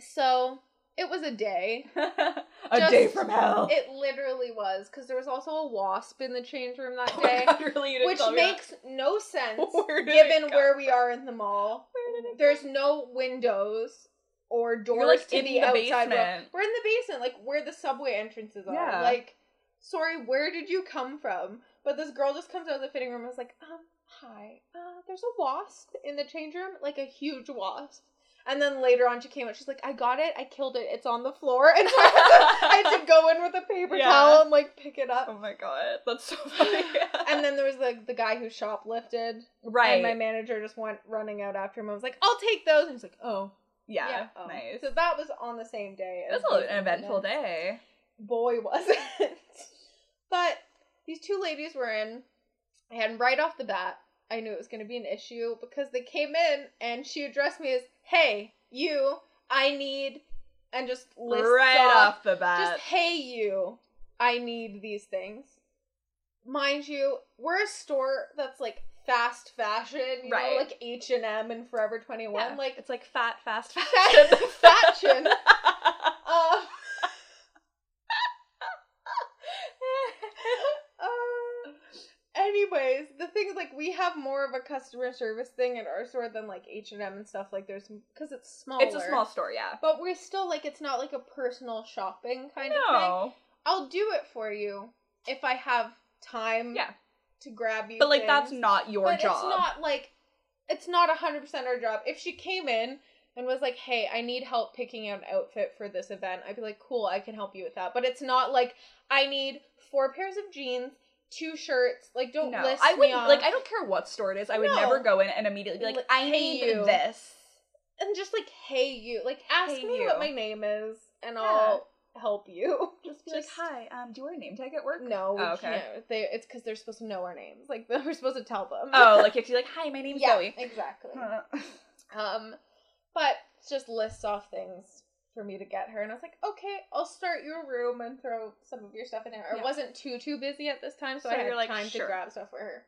so it was a day. <laughs> a just- day from hell. It literally was because there was also a wasp in the change room that <laughs> oh day, god, really? Which tell me that? makes no sense <laughs> Where given where we are in the mall. Where did it There's no windows or doors like to in the, the outside world. basement. We're in the basement, like where the subway entrances are. Yeah. Like, sorry, where did you come from? But this girl just comes out of the fitting room and was like, um, hi, uh, there's a wasp in the change room, like a huge wasp. And then later on, she came out. She's like, "I got it. I killed it. It's on the floor." <laughs> And so I had to, I had to go in with a paper Yeah. towel and like pick it up. Oh my god, that's so <laughs> funny. And then there was like the guy who shoplifted, right, and my manager just went running out after him. I was like, "I'll take those." And he's like, "Oh, yeah, oh. nice. So that was on the same day. That's an eventful day. Boy, <laughs> was it! but these two ladies were in, and right off the bat, I knew it was going to be an issue because they came in and she addressed me as, "Hey, you, I need," and just lists right off, off the bat. just "Hey, you, I need these things." Mind you, we're a store that's like fast fashion, you Right. know, like H and M and Forever Twenty One, Yeah, like it's like fat, fast <laughs> Fat- fashion. <laughs> fashion. Uh, uh, anyways, the thing is, like, we have more of a customer service thing in our store than like H and M and stuff. Like, there's because it's smaller. it's a small store, yeah. but we're still like it's not like a personal shopping kind of thing. No, I'll do it for you if I have time. Yeah. To grab you, but like that's not your but job. it's not like it's not hundred percent our job. If she came in and was like, "Hey, I need help picking out an outfit for this event," I'd be like, "Cool, I can help you with that." But it's not like I need four pairs of jeans, two shirts. Like, don't no, list I off. like. I don't care what store it is. I would No. never go in and immediately be like, Like, "I hey, need you. this." and just like, "Hey, you," like ask Hey, me you. what my name is, and Yeah. I'll help you. <laughs> Just be like, "Hi, um, do you wear a name tag at work?" No, we Oh, okay. can't. They, it's because they're supposed to know our names. Like <laughs> we're supposed to tell them. Oh, like <laughs> if you're like, "Hi, my name's yeah, Zoe." exactly. Um, but just lists off things for me to get her, and I was like, okay, I'll start your room and throw some of your stuff in there. I Yeah. wasn't too too busy at this time, so, So I had like, time sure. to grab stuff for her.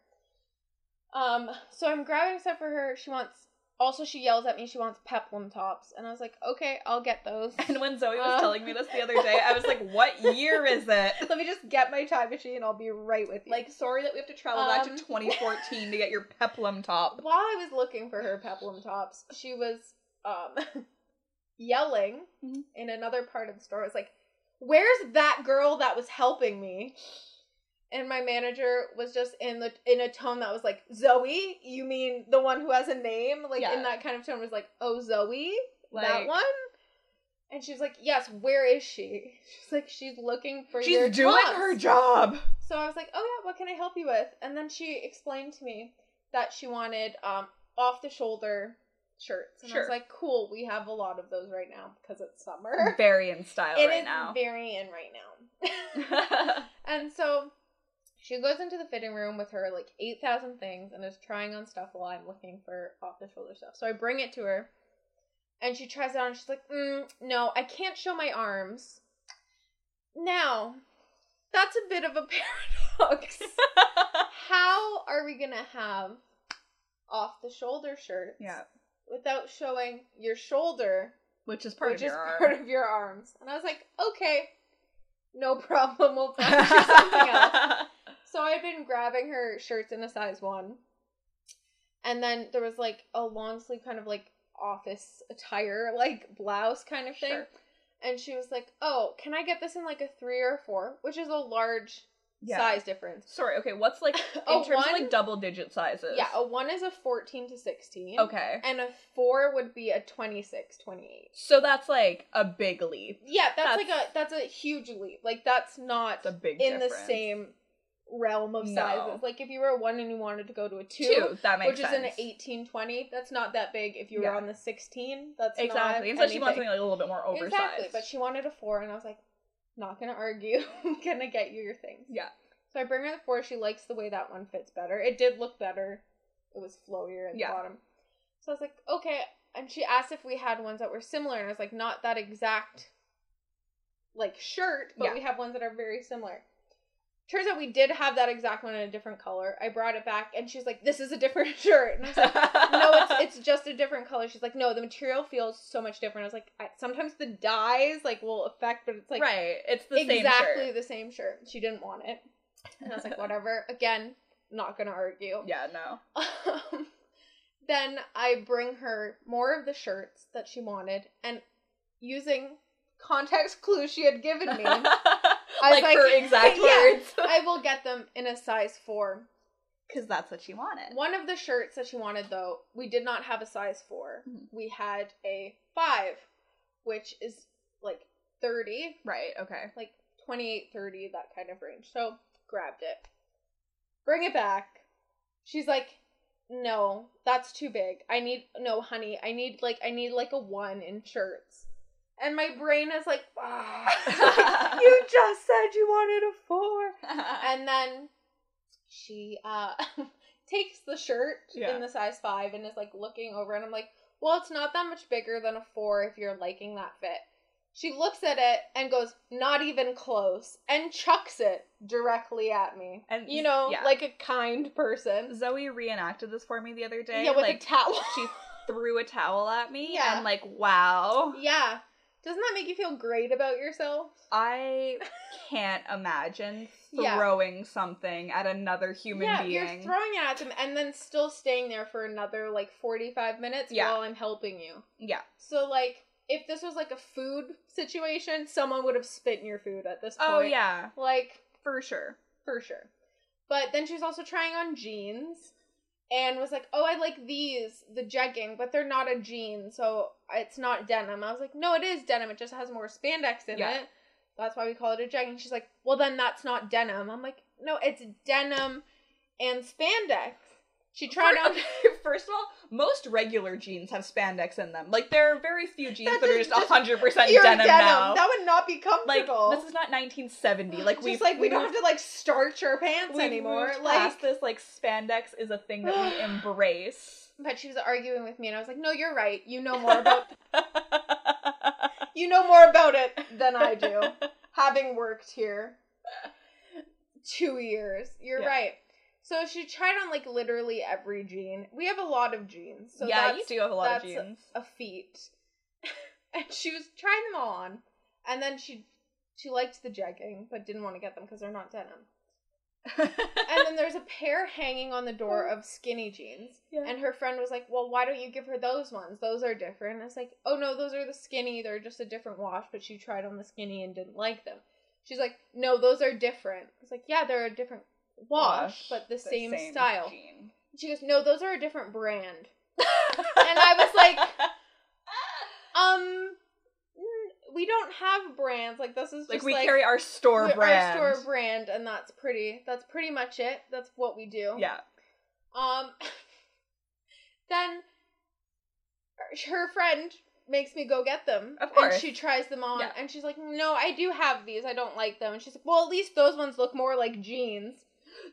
Um, so I'm grabbing stuff for her. She wants. Also, she yells at me. She wants peplum tops, and I was like, okay, I'll get those. And when Zoe was Uh. telling me this the other day, I was like, "What year is <laughs> it?" Let me just get my time machine. I'll be right with you. Like, sorry that we have to travel back Um. <laughs> to 2014 to get your peplum top. while I was looking for her peplum tops, she was um <laughs> yelling Mhm. in another part of the store. It was like, "Where's that girl that was helping me?" And my manager was just in the in a tone that was like, "Zoe, you mean the one who has a name?" Like Yeah. in that kind of tone was like, "Oh, Zoe, that one." And she was like, "Yes, where is she?" <laughs> She's like, "She's looking for She's doing tops." her job. So I was like, "Oh yeah, what can I help you with?" And then she explained to me that she wanted um off the shoulder shirts, and I was like, "Cool, we have a lot of those right now because it's summer. <laughs> Very in style It right is now. very in right now." <laughs> <laughs> and so she goes into the fitting room with her like eight thousand things and is trying on stuff while I'm looking for off the shoulder stuff. So I bring it to her, and she tries it on. And she's like, mm, "No, I can't show my arms." Now, that's a bit of a paradox. How are we gonna have off the shoulder shirts yeah. Without showing your shoulder, Which is part which of is your arm. of your arms. And I was like, okay, no <laughs> problem. We'll <laughs> find you something else. So I'd been grabbing her shirts in a size one. And then there was like a long sleeve kind of like office attire, <laughs> like blouse kind of thing. Sure. And she was like, Oh, can I get this in like a three or a four? Which is a large Yeah. size difference. Sorry, okay, what's like <laughs> in terms of like double digit sizes? Yeah, a one is a 14 to 16. Okay. And a four would be a 26, 28. So that's like a big leap. Yeah, that's, That's- like a that's a huge leap. Like that's not a big in the same realm of No. sizes. Like if you were a one and you wanted to go to a two, Two, that makes which is an 18, 20, that's not that big. If you were Yeah. on the 16, that's Exactly. Not And so she wants something like a little bit more oversized. Exactly, but she wanted a four, and I was like, not gonna argue. <laughs> I'm gonna get you your things. Yeah. So I bring her the four. She likes the way that one fits better. It did look better. It was flowier at Yeah. the bottom. So I was like, okay. And she asked if we had ones that were similar, and I was like, not that exact, like shirt, but Yeah. we have ones that are very similar. Turns out we did have that exact one in a different color. I brought it back, and she's like, "This is a different <laughs> shirt," and I was like, no, it's <laughs> it's just a different color. She's like, no, the material feels so much different. I was like, I, sometimes the dyes like will affect, but it's like right. It's the exactly same shirt. the same shirt. She didn't want it, and I was like, <laughs> whatever. Again, not gonna argue. Yeah, no. Um, then I bring her more of the shirts that she wanted, and using context clues she had given me, like, like- her exact Yeah. words. <laughs> I will get them in a size four. Because that's what she wanted. One of the shirts that she wanted, though, we did not have a size 4 Mhm. We had a five, which is like 30, Right, okay. like 28, 30, that kind of range. So grabbed it. Bring it back. She's like, no, that's too big. I need, no, honey, I need like, I need like a one in shirts. And my brain is like, ah, <laughs> you just said you wanted a four. <laughs> And then she uh <laughs> takes the shirt Yeah. in the size five and is like looking over and I'm like, well, it's not that much bigger than a four if you're liking that fit. She looks at it and goes, not even close, and chucks it directly at me. And you know, yeah. like a kind person. Zoe reenacted this for me the other day. Yeah, with like, a towel. she threw a towel at me Yeah. and like, wow. yeah. Doesn't that make you feel great about yourself? I can't imagine <laughs> Yeah. throwing something at another human yeah, being. you're throwing it at them and then still staying there for another like 45 minutes Yeah. while I'm helping you. yeah. So like if this was like a food situation, someone would have spit in your food at this oh, point. Oh yeah, Like for sure. for sure. But then she was also trying on jeans and was like, "Oh, I like these, the jegging, but they're not a jean, so it's not denim." I was like, "No, it is denim. It just has more spandex in Yeah. it. That's why we call it a jegging." She's like, "Well, then that's not denim." I'm like, "No, it's denim and spandex." She tried on <laughs> First of all, most regular jeans have spandex in them. Like there are very few jeans That's that are just- hundred percent pure denim, now. That would not be like comfortable. this is not 1970. Like Just we've like we don't have to like starch our pants we've anymore. moved Like past this like spandex is a thing that we <gasps> embrace. But she was arguing with me, and I was like, "No, you're right. You know more about <laughs> you know more about it than I do, <laughs> having worked here two years. You're Yeah. right." So she tried on like literally every jean. We have a lot of jeans, so yeah, you do have a lot of jeans. a feat. <laughs> and she was trying them all on, and then she she liked the jegging, but didn't want to get them because they're not denim. And then there's a pair hanging on the door of skinny jeans. Yeah. And her friend was like, Well, why don't you give her those ones? Those are different. And I was like, Oh no, those are the skinny. They're just a different wash, but she tried on the skinny and didn't like them. She's like, No, those are different. I was like, Yeah, they're a different wash, but the, same, style. jean. She goes, No, those are a different brand. <laughs> And I was like, <laughs> Um we don't have brands. Like this is just like we like carry our store we- brand. Our store brand, and that's pretty. That's pretty much it. That's what we do. Yeah. Um. <laughs> then her friend makes me go get them. Of course. And she tries them on, Yeah. and she's like, "No, I do have these. I don't like them." And she's like, "Well, at least those ones look more like jeans."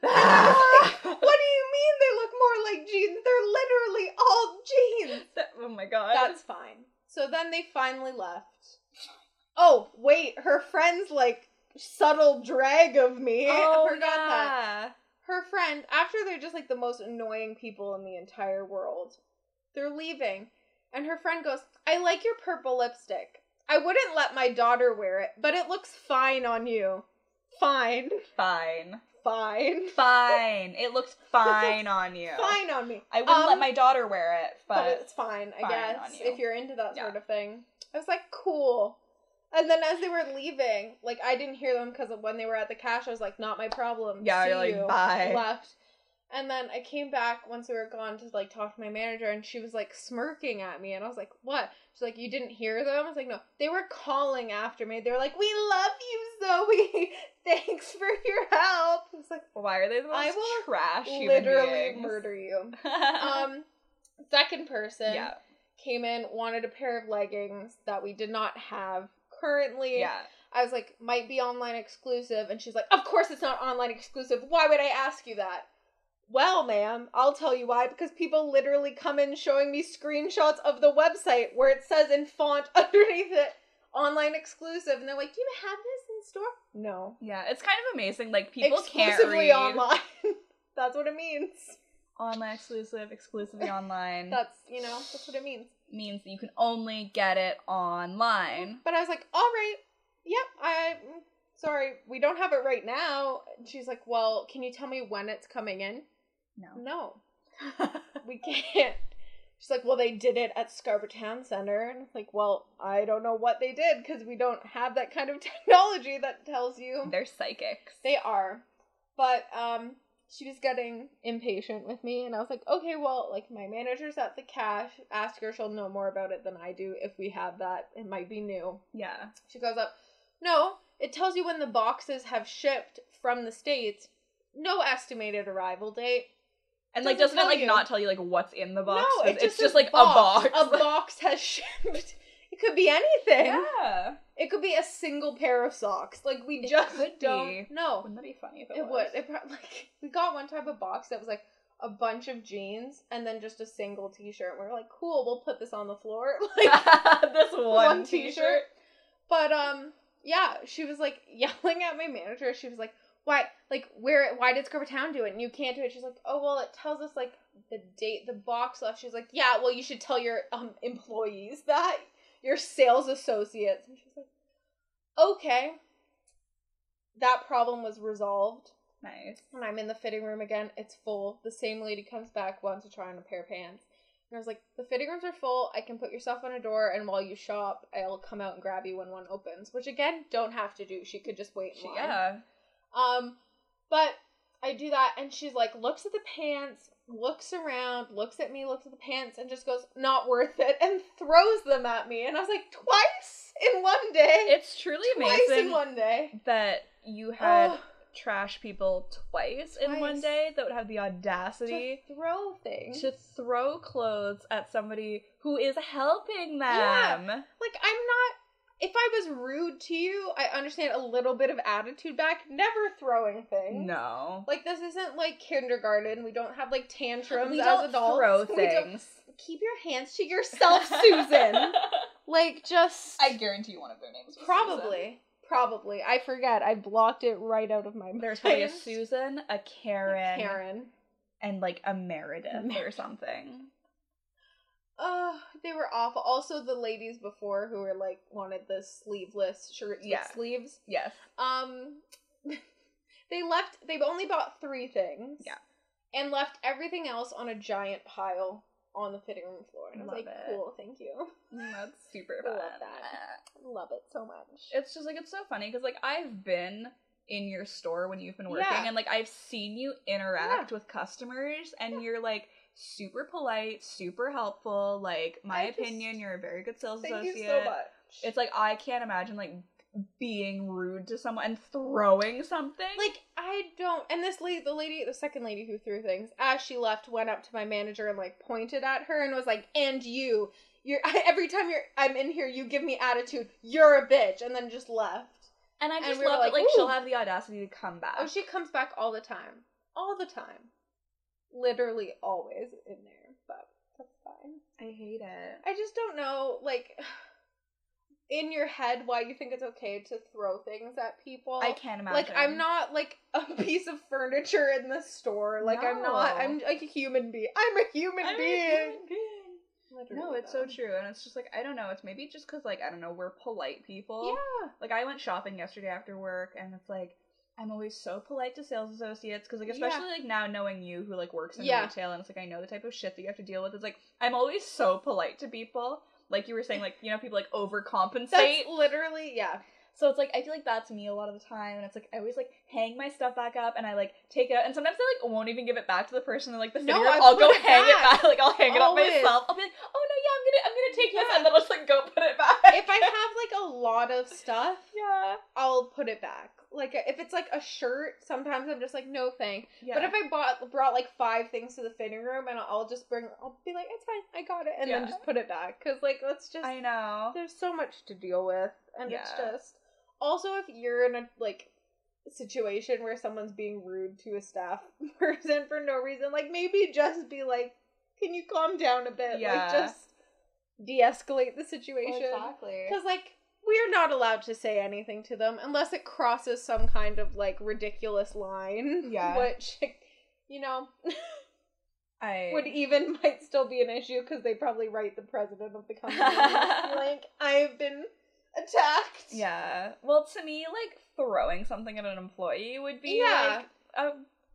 And I was like, "What do you mean they look more like jeans? They're literally all jeans." That- <laughs> oh my god. That's fine. So then they finally left. Oh, wait, her friend's like subtle drag of me. <laughs> oh, I forgot that. yeah. Her friend, after they're just like the most annoying people in the entire world, they're leaving. And her friend goes, I like your purple lipstick. I wouldn't let my daughter wear it, but it looks fine on you. Fine. Fine. Fine. Fine. It looks <laughs> fine on you. Fine on me. I wouldn't let Um, my daughter wear it, But, but, it's fine, I fine guess, if you're into that sort of thing. I was like, cool. And then as they were leaving, like I didn't hear them because when they were at the cash, I was like, not my problem. yeah, See you're like you. bye. Left. And then I came back once they were gone to like talk to my manager, and she was like smirking at me, and I was like, "What?" She's like, "You didn't hear them?" I was like, "No, they were calling after me. They were like, we love you, Zoe. <laughs> Thanks for your help." I was like, Why are they the most I will trash "Literally murder you." <laughs> um, second person yeah, came in, wanted a pair of leggings that we did not have currently. yeah. I was like, might be online exclusive. And she's like, of course it's not online exclusive. Why would I ask you that? Well, ma'am, I'll tell you why. Because people literally come in showing me screenshots of the website where it says in font <laughs> underneath it, online exclusive. And they're like, do you have this in store? No. Yeah, it's kind of amazing. Like people can't Exclusively read online. <laughs> that's what it means. online exclusive, exclusively online That's, you know, that's what it means. Means that you can only get it online. But I was like, all right, yep, I, sorry, we don't have it right now. And she's like, well, can you tell me when it's coming in? No. No, <laughs> we can't. She's like, well, they did it at Scarborough Town Center. And it's like, well, I don't know what they did because we don't have that kind of <laughs> technology that tells you. They're psychics. They are. But um she was getting impatient with me and I was like, "Okay, well, like my manager's at the cash. Ask her, she'll know more about it than I do if we have that. It might be new." Yeah. She goes up, "No, it tells you when the boxes have shipped from the states. No estimated arrival date. And like Doesn't doesn't it like you. not tell you like what's in the box? no, it it's just just says like a box. A <laughs> box has shipped. Could be anything. Yeah. It could be a single pair of socks. Like we It just don't know. Wouldn't that be funny if it, It was? would. It pro- <laughs> like we got one type of box that was like a bunch of jeans and then just a single T-shirt. We were like, cool, we'll put this on the floor, <laughs> like <laughs> this one, one t-shirt. T-shirt. But um, yeah, she was like yelling at my manager. She was like, "Why? Like, where? Why did Scarborough Town do it and you can't do it?" She's like, "Oh well, it tells us like the date the box left." She's like, "Yeah, well, you should tell your um employees that your sales associates." And she's like, "Okay." That problem was resolved. Nice. When I'm in the fitting room again, it's full. The same lady comes back, wants to try on a pair of pants. And I was like, the fitting rooms are full. I can put yourself on a door, and while you shop, I'll come out and grab you when one opens. Which again, don't have to do. She could just wait. She- yeah. Um, but I do that, and she's like, looks at the pants, looks around, looks at me, looks at the pants, and just goes, not worth it, and throws them at me. And I was like, twice in one day. It's truly twice amazing in one day. that you had trash people twice, in one day that would have the audacity to throw things. to throw clothes at somebody who is helping them. Yeah. like I'm not if I was rude to you, I understand a little bit of attitude back, never throwing things. No. Like this isn't like kindergarten. We don't have like tantrums We as don't adults. throw <laughs> We don't- things. Keep your hands to yourself, Susan. <laughs> like just I guarantee you one of their names was probably. Probably. I forget. I blocked it right out of my mind. There's probably a <laughs> Susan, a A Karen, Karen. and like a Meredith or something. Oh, they were awful. Also, the ladies before who were like wanted the sleeveless shirts Yeah. with sleeves. Yes. Um, <laughs> they left. They've only bought three things. Yeah. And left everything else on a giant pile on the fitting room floor. And I was Love like, it. cool, thank you. That's <laughs> super I fun. love that. Love it so much. It's just like it's so funny because like I've been in your store when you've been working Yeah. and like I've seen you interact with customers and you're like super polite, super helpful. Like my I just- opinion, you're a very good sales Thank associate. you so much. It's like I can't imagine like being rude to someone and throwing something. like I don't. And this lady, the lady, the second lady who threw things, as she left, went up to my manager and like pointed at her and was like, "And you, you're <laughs> every time you're I'm in here, you give me attitude. You're a bitch," and then just left. and I and just we love like, that like she'll have the audacity to come oh, back. Oh, she comes back all the time. All the time. Literally always in there, but that's fine. I hate it. I just don't know, like, <sighs> in your head, why you think it's okay to throw things at people. I can't imagine. Like, I'm not like <laughs> a piece of furniture in the store. Like, I'm not. I'm like a human being. I'm a human I'm a being. human being. Literally, No, it's so true, and it's just like I don't know. It's maybe just because like I don't know, we're polite people. Yeah. Like I went shopping yesterday after work, and it's like I'm always so polite to sales associates because like Yeah. especially like now knowing you who like works in Yeah. retail, and it's like I know the type of shit that you have to deal with. It's like I'm always so polite to people. Like you were saying, like you know people like overcompensate. That's literally yeah. So it's like I feel like that's me a lot of the time, and it's like I always like hang my stuff back up, and I like take it out, and sometimes I like won't even give it back to the person like the fitting No, I'll go it hang it back. back, <laughs> like I'll hang it up myself. I'll be like, oh no, yeah, I'm gonna I'm gonna take this, and then I'll just like go put it back. If I have like a lot of stuff, <laughs> yeah, I'll put it back. Like if it's like a shirt, sometimes I'm just like no thank. yeah, But if I bought brought like five things to the fitting room and I'll just bring, I'll be like, it's fine, I got it, and then just put it back because like that's just I know. there's so much to deal with, and it's just also if you're in a like situation where someone's being rude to a staff <laughs> person for no reason, like maybe just be like, can you calm down a bit? Yeah. Like just de-escalate the situation exactly. because like we're not allowed to say anything to them unless it crosses some kind of like ridiculous line. Yeah. Which, you know, <laughs> I would even might still be an issue because they probably write the president of the company. <laughs> like, I've been attacked. yeah. Well, to me, like throwing something at an employee would be Yeah. like a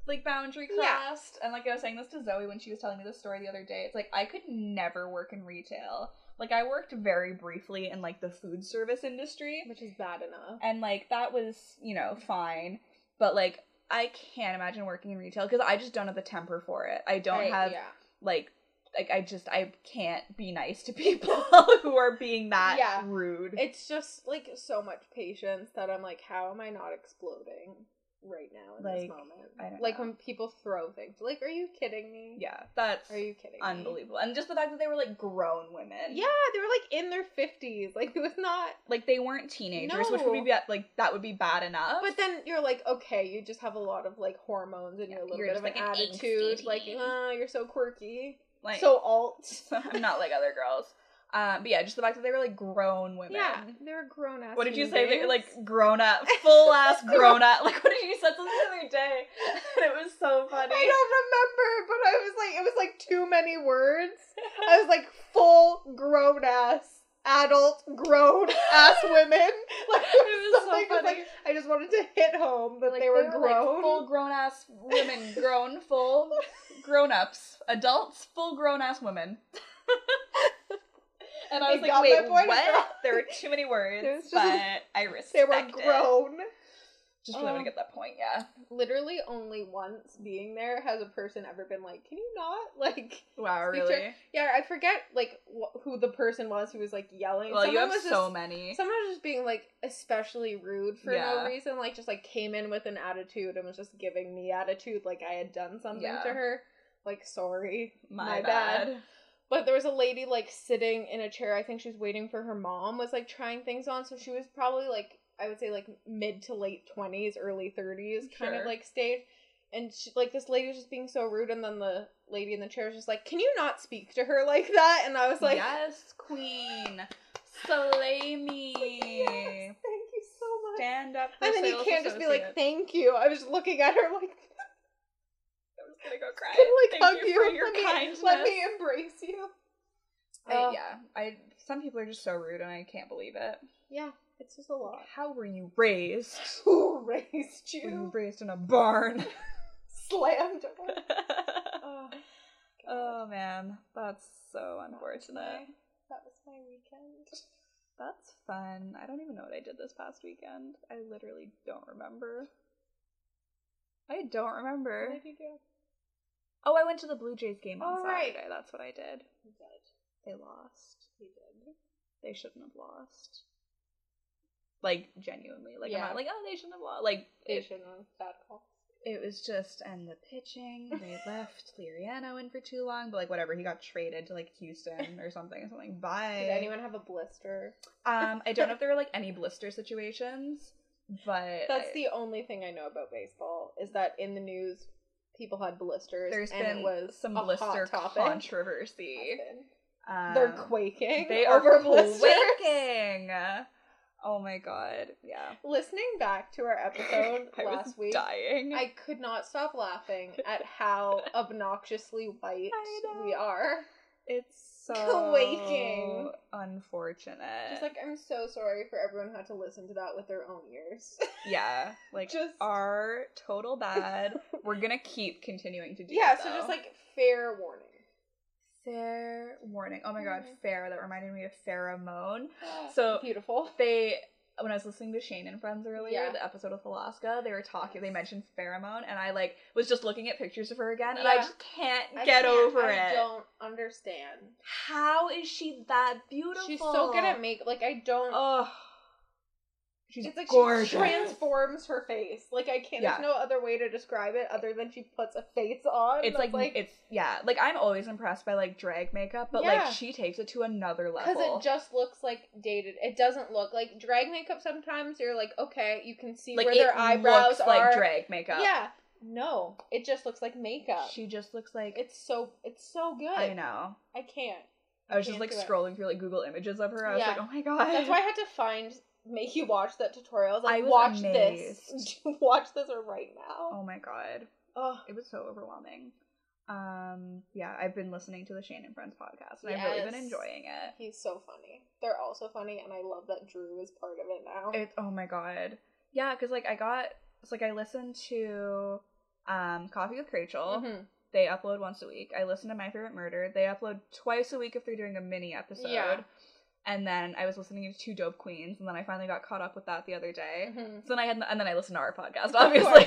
like boundary Yeah. crossed. And like I was saying this to Zoe when she was telling me this story the other day. It's like I could never work in retail. Like I worked very briefly in like the food service industry. Which is bad enough. and like that was you know fine but like i can't imagine working in retail because i just don't have the temper for it i don't Right, have yeah. like like i just i can't be nice to <laughs> people who are being that Yeah. rude It's just like so much patience that I'm like, how am I not exploding right now in this moment? Like know. when people throw things. Like, are you kidding me? yeah that's Are you kidding me? unbelievable and just the fact that they were like grown women Yeah, they were like in their fifties. Like it was not. like they weren't teenagers which No. would be like that would be bad enough But then you're like, okay, you just have a lot of like hormones and Yeah, you're a little you're bit of an like, an attitude. angsty Like, ah, you're so quirky, like so alt. <laughs> i'm not like other girls <laughs> um but yeah just the fact that they were like grown women Yeah, they were grown ass. What did you say? They were like grown up, <laughs> full ass grown up. <laughs> Like what did you said something the other day? And <laughs> it was so funny. I don't remember, but I was like, it was like too many words. I was like, full grown ass, adult grown ass women. Like it was so funny. like I just wanted to hit home that Like, they were like, grown. full grown ass women, grown full grown ups, adults, full grown ass women. And I They was like, got my wait, what? <laughs> There were too many words, but I respect they were it. grown. Just really want Oh. to um, get that point, yeah. Literally, only once being there has a person ever been like, "Can you not?" <laughs> Like, Wow, really? yeah, I forget like wh- who the person was who was like yelling. Well, you have was so just, many. Someone was just being like especially rude for Yeah. no reason, like just like came in with an attitude and was just giving me attitude like I had done something Yeah. to her. Like, sorry, My, my bad. bad. But there was a lady like sitting in a chair. I think she was waiting for her mom. Was like trying things on, so she was probably like I would say like mid to late twenties, early thirties, kind of like stage. And she, like this lady was just being so rude, and then the lady in the chair was just like, "Can you not speak to her like that?" And I was like, yes, queen. Slay me. "Yes, thank you so much." Stand up for and then you can't just be like, "Thank you." I was looking at her like, gonna go cry. "Can like Thank hug you, you, for your let me, kindness. let me embrace you." I, Uh, yeah, I. Some people are just so rude, and I can't believe it. yeah, it's just a lot. How were you raised? <laughs> Who raised Were you you? raised in a barn? <laughs> <laughs> Slammed. Oh, oh man, that's so unfortunate. That was my weekend. That's fun. I don't even know what I did this past weekend. I literally don't remember. I don't remember. What did you do? Oh, I went to the Blue Jays game on Oh, right. Saturday. That's what I did. You did. They lost. You did. They shouldn't have lost. Like genuinely, like I'm Yeah. not like oh they shouldn't have lost. Like They it, shouldn't have. Bad call. it was just and the pitching <laughs> they left Liriano in for too long, but like whatever he got traded to like Houston <laughs> or something or something. Bye. Did anyone have a blister? Um, I don't know if there were like <laughs> any blister situations, but That's I- the only thing I know about baseball is that in the news, people had blisters. there's and been was some blister controversy. Um, They're quaking. They are blisters. quaking. Oh my god, yeah. Listening back to our episode <laughs> I was last week, dying. I could not stop laughing at how <laughs> obnoxiously white we are. It's so Quaking. unfortunate. Just like I'm so sorry for everyone who had to listen to that with their own ears. <laughs> yeah, like just our total bad. <laughs> We're gonna keep continuing to do. yeah. So just like fair warning. fair warning. Oh my god, Mhm. fair. That reminded me of Farrah Moan. <gasps> So- beautiful. They when I was listening to Shane and Friends earlier, Yeah. the episode with Alaska, they were talking. They mentioned Farrah Moan, and I like was just looking at pictures of her again, and I just can't I get can't- over I it. I don't understand. How is she that beautiful? She's so good at make. Like I don't. Oh, she's it's like gorgeous. she transforms her face. Like I can't. Yeah. There's no other way to describe it other than she puts a face on. It's that's, like, it's yeah. Like I'm always impressed by like drag makeup, but Yeah. like she takes it to another level. because it just looks like dated. It doesn't look like drag makeup. Sometimes you're like, okay, you can see like where their eyebrows looks are. like drag makeup. Yeah. No, it just looks like makeup. she just looks like it's so it's so good. I know. I can't. I was just like do it. scrolling through like Google images of her. I was like, oh my god. That's why I had to find make you watch that tutorial. I like, I watch amazed. this. watch this <laughs> right now. Oh my god. Oh, It was so overwhelming. Um, yeah, I've been listening to the Shane and Friends podcast, and I've really been enjoying it. he's so funny. They're also funny, and I love that Drew is part of it now. It's oh my god, yeah, because like I got it's like I listened to um Coffee with Rachel. Mhm. They upload once a week. I listen to My Favorite Murder. They upload twice a week if they're doing a mini episode. Yeah. And then I was listening to Two Dope Queens, and then I finally got caught up with that the other day. Mhm. So then I had, and then I listened to our podcast, <laughs> obviously.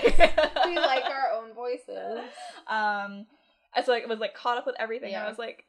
we like our own voices. <laughs> Um, I so like was like caught up with everything. and Yeah. I was like,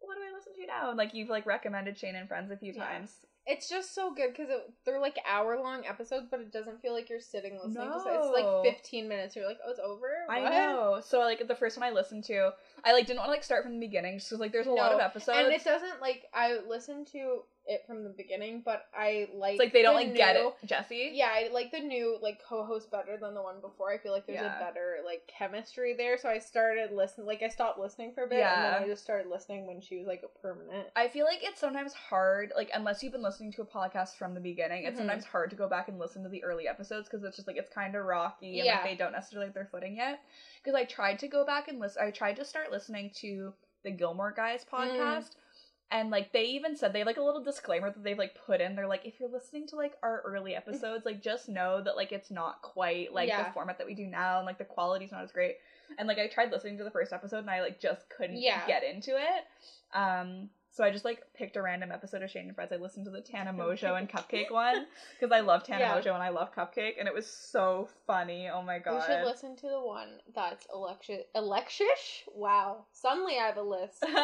what do I listen to now? And like you've like recommended Shane and Friends a few Yeah. times. It's just so good because they're like hour long episodes, but it doesn't feel like you're sitting listening. to It's like 15 minutes. You're like, oh, it's over. I know. So like the first one I listened to, I like didn't want to like start from the beginning just because like there's a lot of episodes. And it doesn't like I listened to it from the beginning, but I like it's like they don't the like get it, Jesse. Yeah, I like the new like co-host better than the one before. I feel like there's Yeah. a better like chemistry there. So I started listening. Like I stopped listening for a bit, and Yeah. then I just started listening when she was like a permanent. I feel like it's sometimes hard, like unless you've been listening to a podcast from the beginning, it's Mhm. sometimes hard to go back and listen to the early episodes because it's just like it's kind of rocky and Yeah. like they don't necessarily have their footing yet. Because I tried to go back and listen, I tried to start listening to the Gilmore Guys Mm. And like they even said they like a little disclaimer that they've like put in. They're like, if you're listening to like our early episodes, like just know that like it's not quite like Yeah. the format that we do now, and like the quality's not as great. And like I tried listening to the first episode, and I like just couldn't Yeah. get into it. Um, so I just like picked a random episode of Shane and Friends. I listened to the Tana Mongeau and Cupcake one <laughs> because I love Tana Yeah. Mongeau and I love Cupcake, and it was so funny. Oh my god. You should listen to the one that's Alexis. Alexis? Wow. Suddenly I have a list. <laughs>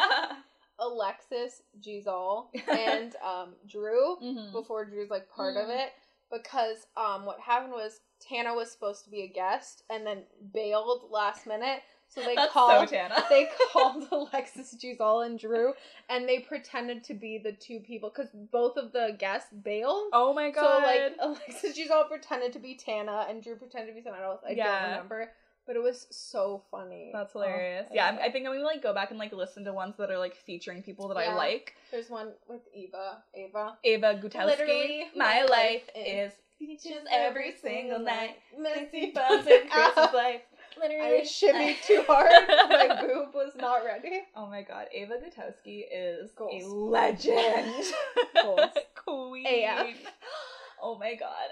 Alexis, G. Zall, <laughs> and um, Drew. Mhm. Before Drew's like part of Mhm. it, because um, what happened was Tana was supposed to be a guest and then bailed last minute. So they <laughs> That's called so Tana. <laughs> they called Alexis, G. Zall, and Drew, and they pretended to be the two people because both of the guests bailed. oh my god. So like Alexis G. Zall pretended to be Tana and Drew pretended to be someone else. I Yeah. don't remember, but it was so funny. That's Oh, hilarious. I yeah, I'm, I think I'm gonna like go back and like listen to ones that are like featuring people that I like. there's one with Eva. Ava. Ava Gutowski. Literally, my, my life life is peaches every single night. Messy buns and Christmas lights. Literally, I shimmied <laughs> too hard. My boob was not ready. <laughs> Oh my god, Ava Gutowski is a legend. <laughs> Goals. Queen. AF. <gasps> Oh my god.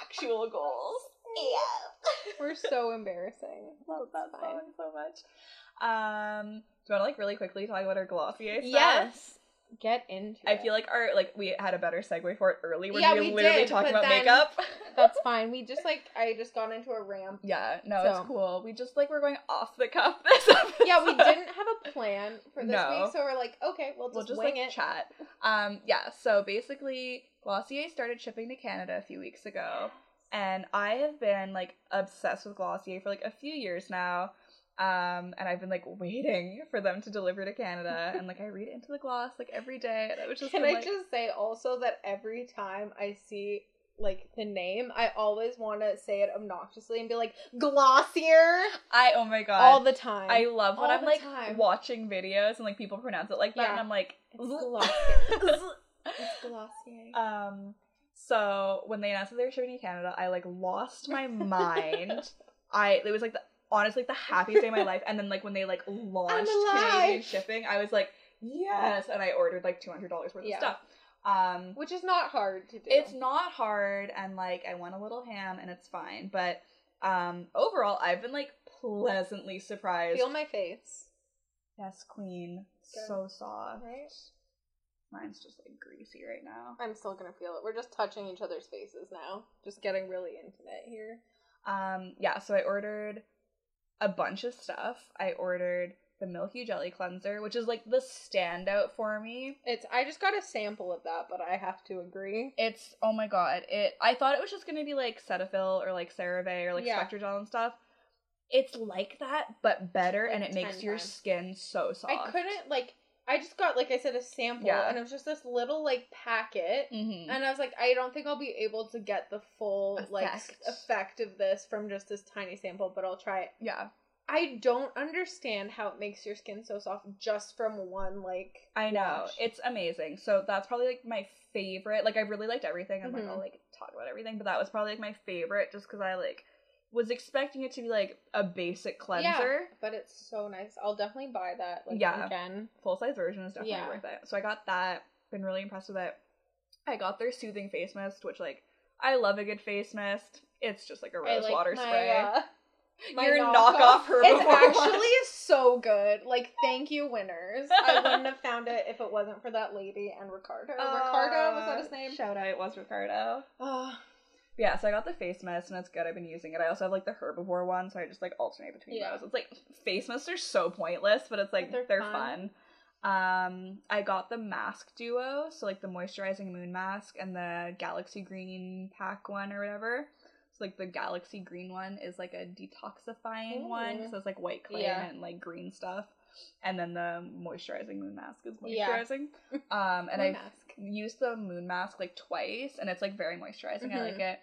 Actual goals. AF. We're so embarrassing. <laughs> Love that fine. song so much. Um, do you want to like really quickly talk about our Glossier stuff? Yes. Get into I it. feel like our like we had a better segue for it early when Yeah, we we literally did, talking about then- makeup. <laughs> that's <laughs> fine. We just like I just got into a ramp. yeah, no, So- it's cool. We just like we're going off the cuff this episode. Yeah, we didn't have a plan for this No. week, so we're like, okay, we'll just, we'll just wing like it. chat. Um, yeah. So basically, Glossier started shipping to Canada a few weeks ago, and I have been like obsessed with Glossier for like a few years now. Um, and I've been like waiting for them to deliver to Canada, <laughs> and like I read into the gloss like every day, and I was just Can been, I like, just say also that every time I see like the name, I always want to say it obnoxiously and be like glossier I oh my god, all the time. I love when all I'm like time. watching videos and like people pronounce it like that, and I'm like, It's <laughs> glossier. <laughs> It's glossier. um. So when they announced that they were shipping to Canada, I like lost my mind. <laughs> I it was like the honestly like the happiest day of my life. And then like when they like <laughs> launched. Canadian shipping, I was like, yes, and I ordered like two hundred dollars worth Yeah. of stuff. Um, Which is not hard to do. it's not hard, and like I went a little ham, and it's fine. But um, overall, I've been like pleasantly surprised. Feel my face. yes, queen, Good. so soft. Right? Mine's just like greasy right now. I'm still gonna feel it. We're just touching each other's faces now. Just getting really intimate here. Um, yeah, so I ordered a bunch of stuff. I ordered the Milky Jelly Cleanser, which is like the standout for me. It's I just got a sample of that, but I have to agree. It's oh my god! It I thought it was just gonna be like Cetaphil or like CeraVe or like Yeah. Spectro Jel and stuff. It's like that, but better, Like and it makes 10 your times. skin so soft. I couldn't like I just got like I said a sample Yeah. and it was just this little like packet Mm-hmm. and I was like I don't think I'll be able to get the full like Effect. effect of this from just this tiny sample, but I'll try it. Yeah, I don't understand how it makes your skin so soft just from one like I know wash. it's amazing. So that's probably like my favorite. Like I really liked everything. I'm like Mhm. I'll like talk about everything, but that was probably like my favorite, just because I like was expecting it to be like a basic cleanser. but it's so nice. I'll definitely buy that like Yeah. again. Full size version is definitely Yeah. worth it. So I got that. Been really impressed with it. I got their soothing face mist, which like I love a good face mist. It's just like a rose like water my, spray. uh, <laughs> my Your knockoff Herbivore It's one. <laughs> actually so good. Like, thank you, winners. I <laughs> wouldn't have found it if it wasn't for that lady and Ricardo. Ricardo was that his name? Shout out, it was Ricardo. Oh, Yeah, so I got the face mist and it's good. I've been using it. I also have like the herbivore one, so I just like alternate between Yeah. those. It's like face mists are so pointless, but it's like But they're, they're fun. Um, I got the mask duo, so like the moisturizing moon mask and the galaxy green pack one or whatever. So like the galaxy green one is like a detoxifying one, Ooh. so it's like white clay Yeah. and like green stuff. And then the moisturizing moon mask is Yeah. moisturizing. <laughs> Um, and I mask. Used the moon mask like twice and it's like very moisturizing. I Mhm. like it.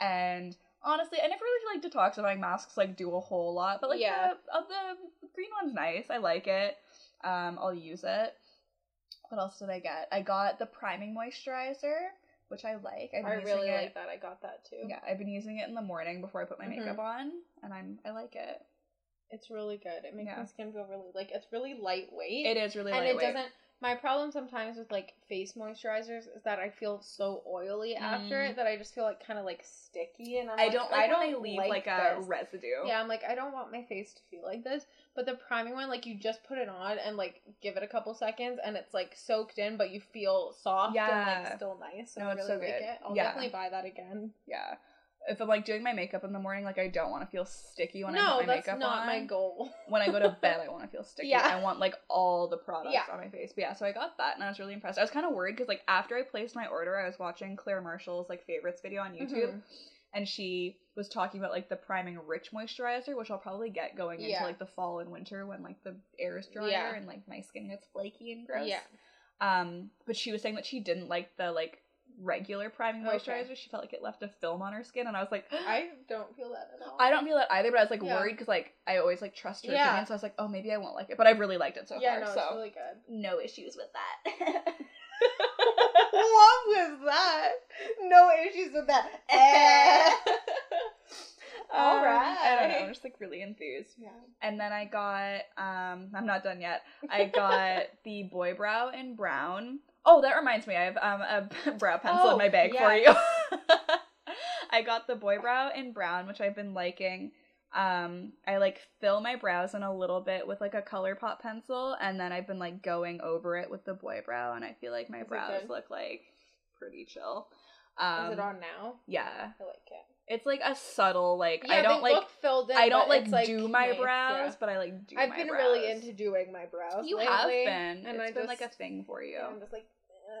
And honestly, I never really feel like detoxifying masks like do a whole lot, but like Yeah. the, uh, the green one's nice. I like it. Um, I'll use it. What else did I get? I got the priming moisturizer, which I like. I really it. like that. I got that too. Yeah, I've been using it in the morning before I put my Mhm. makeup on, and I'm I like it. It's really good. It makes Yeah. my skin feel really like it's really lightweight. It is really and lightweight. it doesn't. My problem sometimes with like face moisturizers is that I feel so oily after Mm. it that I just feel like kind of like sticky, and I'm I like, don't like I don't leave like, a this. residue. Yeah, I'm like, I don't want my face to feel like this. But the priming one, like, you just put it on and like give it a couple seconds, and it's like soaked in, but you feel soft and like still nice. So No, I it's really so like good. it. I'll Yeah. definitely buy that again. Yeah. If I'm like doing my makeup in the morning, like I don't want to feel sticky when I put my makeup on. No, that's not my goal. when I go to bed, I <laughs> want to feel sticky. Yeah. I want like all the products Yeah. on my face. But yeah, so I got that and I was really impressed. I was kind of worried because like after I placed my order, I was watching Claire Marshall's like favorites video on YouTube, Mhm. and she was talking about like the priming rich moisturizer, which I'll probably get going into like the fall and winter when like the air is drier Yeah. and like my skin gets flaky and gross. Yeah. Um, but she was saying that she didn't like the like regular priming Okay. moisturizer. She felt like it left a film on her skin, and I was like, <gasps> I don't feel that at all. I don't feel that either, but I was like Yeah. worried because like I always like trust her Yeah. opinion, so I was like, oh, maybe I won't like it, but I've really liked it so yeah, far. no, so it's really good. no issues with that. <laughs> what was that? No issues with that. Eh. <laughs> All Um, I don't know. I'm just like really enthused. Yeah. And then I got um I'm not done yet. I got <laughs> the boy brow in brown. Oh, that reminds me, I have um a <laughs> brow pencil in Oh, my bag yeah. for you. <laughs> I got the boy brow in brown, which I've been liking. Um, I like fill my brows in a little bit with like a color pop pencil, and then I've been like going over it with the boy brow, and I feel like my Is brows look like pretty chill. Um, Is it on now? Yeah, I like it. It's like a subtle like Yeah, I don't like filled in. I don't like like do my nice, brows, yeah. but I like do. I've been brows. really into doing my brows. You lately, have been. and it's I been just, like a thing for you, yeah, I'm just like,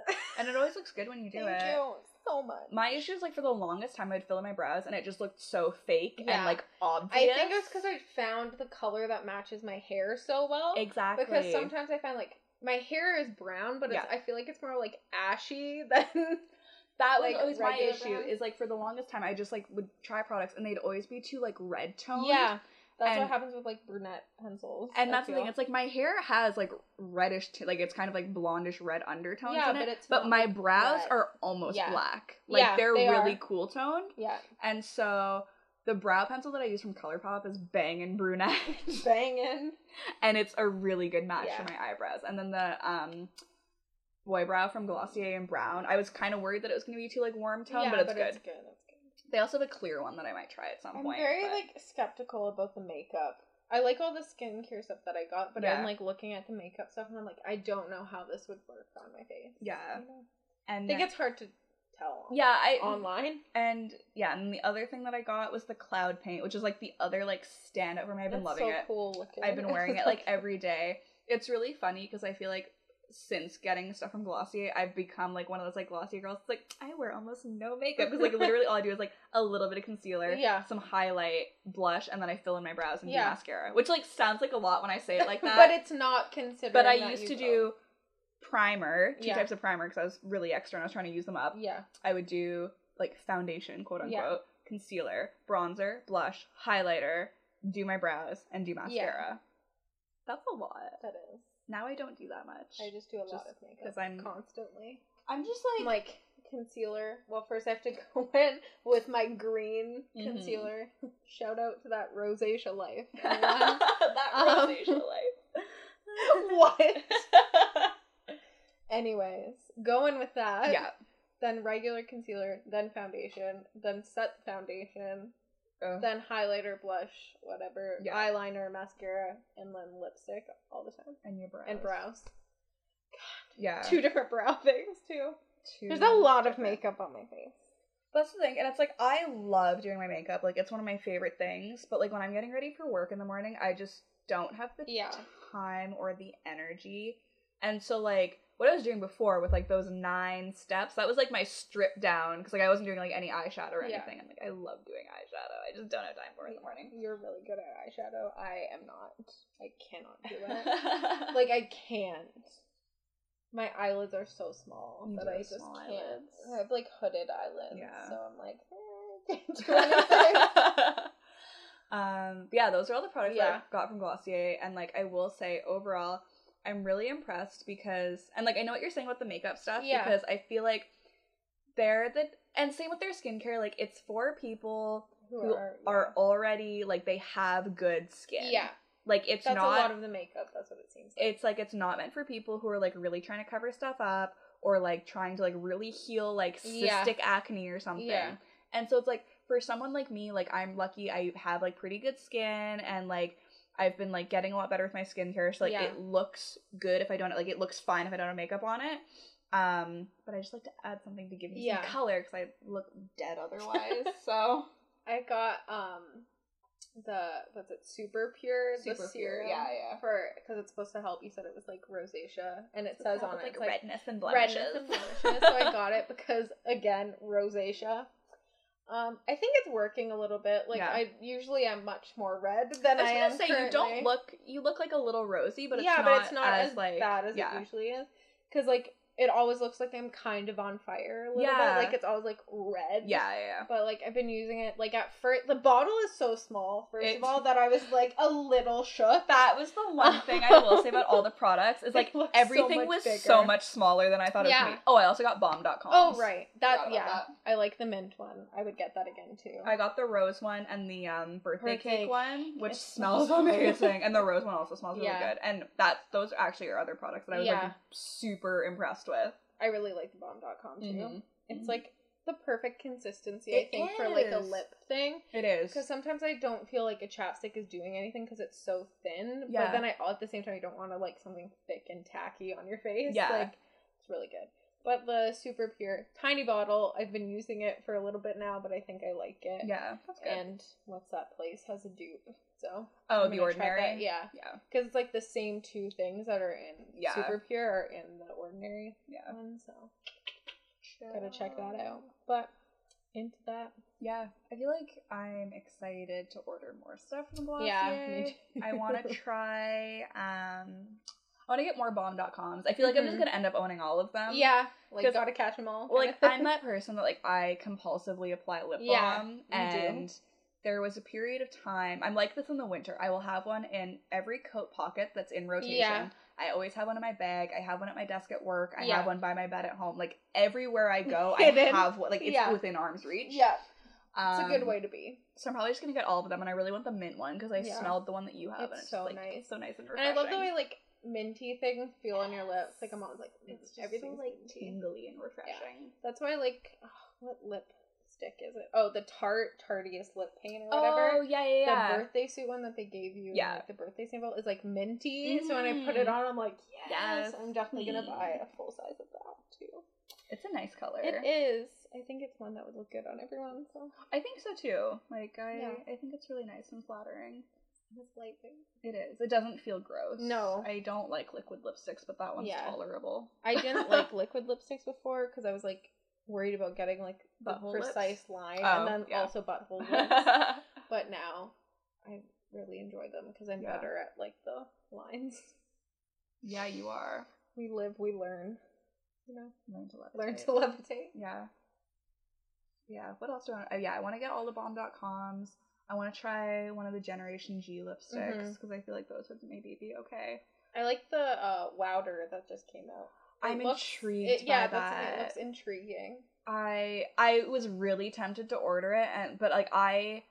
eh. <laughs> and it always looks good when you do Thank it. you so much. My issue is like for the longest time I'd fill in my brows and it just looked so fake and like like I obvious. think it's because I found the color that matches my hair so well. exactly Because sometimes I find like my hair is brown, but it's, Yeah. I feel like it's more like ashy <laughs> than. That was like, always my issue. Is like for the longest time I just like would try products and they'd always be too like red toned. yeah, that's And- what happens with like brunette pencils. And I that's the thing. It's like my hair has like reddish, t- like it's kind of like blondish red undertones Yeah, in it. but it's but not, my brows red. are almost Yeah. black. Like Yeah, they're they really are. cool toned. yeah, And so the brow pencil that I use from ColourPop is Bangin' Brunette. <laughs> Banging. and it's a really good match for my eyebrows. And then the um boy brow from Glossier and Brown. I was kind of worried that it was going to be too like warm tone, but it's good. It's good. It's good. They also have a clear one that I might try at some point. I'm very but- like skeptical about the makeup. I like all the skincare stuff that I got, but Yeah. I'm like looking at the makeup stuff and I'm like, I don't know how this would work on my face. Yeah. You know? and I think then- it's hard to tell. yeah, I Online. and yeah, and the other thing that I got was the cloud paint, which is like the other like standout for me. I've been That's loving so it. cool looking. I've been <laughs> wearing it like every day. It's really funny because I feel like since getting stuff from Glossier, I've become like one of those like Glossier girls. It's like I wear almost no makeup because like literally all I do is like a little bit of concealer, <laughs> Yeah. some highlight, blush, and then I fill in my brows and Yeah. do mascara, which like sounds like a lot when I say it like <laughs> that. but it's not considered. but I used to do primer, two Yeah. types of primer because I was really extra and I was trying to use them up. Yeah. I would do like foundation, quote unquote, Yeah. concealer, bronzer, blush, highlighter, do my brows, and do mascara. That's a lot. That is. Now I don't do that much. I just do a lot of makeup 'cause I'm- constantly. I'm just I'm like concealer. Well, first I have to <laughs> go in with my green Mhm. concealer. <laughs> Shout out to that rosacea life. <laughs> that Um, rosacea life. what? Anyways, going with that. yeah. Then regular concealer, then foundation, then set the foundation, Ugh. then highlighter, blush, whatever, Yeah. eyeliner, mascara, and then lipstick all the time, and your brows. and brows. God. Yeah. Two different brow <laughs> things too. Two There's a lot of makeup on my face. That's the thing, and it's like I love doing my makeup. Like it's one of my favorite things. But like when I'm getting ready for work in the morning, I just don't have the Yeah. time or the energy. And so like what I was doing before with like those nine steps, that was like my strip down because like I wasn't doing like any eyeshadow or Yeah. anything. And like I love doing eyeshadow. I just don't have time for it in the morning. You're really good at eyeshadow. I am not. I cannot do it. <laughs> like I can't. My eyelids are so small You that I just can't. eyelids. I have like hooded eyelids, Yeah. so I'm like, eh, can't <laughs> do anything. um yeah those are all the products Yeah. that i got from glossier and like i will say overall i'm really impressed because and like i know what you're saying about the makeup stuff Yeah. because i feel like they're the and same with their skincare like it's for people who are, yeah. already like they have good skin yeah. like it's That's not a lot of the makeup. That's what it seems. Like. it's like it's not meant for people who are like really trying to cover stuff up or like trying to like really heal like Yeah. cystic acne or something. Yeah. And so it's like for someone like me, like I'm lucky I have like pretty good skin and like I've been like getting a lot better with my skincare. So like Yeah. it looks good if I don't like it looks fine if I don't have makeup on it. Um, but I just like to add something to give me Yeah. some color because I look dead otherwise. <laughs> so I got um the what's it super pure the Super Pure, serum yeah, yeah. for because it's supposed to help. You said it was like rosacea, and it says on it like it's like redness and blemishes. redness and blemishes. so I got it because again rosacea. Um, I think it's working a little bit. Like Yeah. I usually am much more red than I I, was am. gonna say you don't look you look like a little rosy, but it's yeah, not but it's not as, as, like bad as yeah. it usually is. Because like it always looks like I'm kind of on fire a little Yeah. bit. Like it's always like red. Yeah, yeah, But like I've been using it like at first the bottle is so small first It- of all that I was like a little shook. That was the one thing I will say about all the products is <laughs> like looks so everything was bigger. so much smaller than I thought it was Yeah. gonna be. Oh, I also got Balm Dotcom. Oh right, that yeah. that. I like the mint one. I would get that again too. I got the rose one and the um birthday Her cake cake. one, which It smells smells <laughs> amazing, and the rose one also smells really Yeah. good. And that those actually are other products that I was like super impressed with. I really like the Balm Dotcom too. Mhm. It's Mhm. like the perfect consistency It I think for like a lip thing. It is Because sometimes I don't feel like a chapstick is doing anything because it's so thin. Yeah. But then I at the same time I don't want to like something thick and tacky on your face. Yeah. Like it's really good. But the super pure tiny bottle, I've been using it for a little bit now, but I think I like it. yeah, that's good. And what's that place has a dupe. So oh, I'm the ordinary. Yeah. yeah, Because it's like the same two things that are in Yeah. super pure are in the ordinary yeah. one. So gotta check that out. But into that. Yeah, I feel like I'm excited to order more stuff from Glossier. Yeah. I want to <laughs> try. Um, I want to get more Balm Dotcoms. I feel like I'm just Mhm. gonna end up owning all of them. yeah. Like gotta catch them all. Well, like I'm that person that like I compulsively apply lip Yeah, balm, you do. and there was a period of time. I'm like this in the winter. I will have one in every coat pocket that's in rotation. Yeah. I always have one in my bag. I have one at my desk at work. I Yeah. have one by my bed at home. Like everywhere I go, I have one. Like it's Yeah. within arm's reach. yeah. It's a good Um, way to be. So I'm probably just gonna get all of them, and I really want the mint one because I Yeah. smelled the one that you have, It's and it's so like, nice. so nice and refreshing. And. I love the way like minty things feel on your lips. Like I'm always like, it's just everything's so, like minty. tingly and refreshing. That's why like oh, what lipstick is it? Oh, the Tarte Tarteist lip paint or whatever. Oh yeah, yeah, yeah. The birthday suit one that they gave you, Yeah. like the birthday sample, is like minty. So when I put it Mm. on, I'm like, yes, Yes, I'm definitely gonna buy a full size of that too. It's a nice color. It is. I think it's one that would look good on everyone. So I think so too. Like I, Yeah. I think it's really nice and flattering. This light thing. It is. It doesn't feel gross. No. I don't like liquid lipsticks, but that one's Yeah. tolerable. I didn't like <laughs> liquid lipsticks before because I was like worried about getting like the Butthole lips? precise line Oh, and then yeah. also butthole <laughs> lips. <laughs> but now I really enjoy them because I'm Yeah. better at like the lines. yeah, you are. We live, we learn. You know, Learn to levitate. learn to levitate. Yeah. Yeah. What else do I want? Oh, yeah, I want to get all the Balm Dotcoms. I want to try one of the Generation G lipsticks because I feel like those would maybe be okay. I like the uh Wowder that just came out. It I'm looks- intrigued it- yeah, that. it looks intriguing. I I was really tempted to order it, and but like I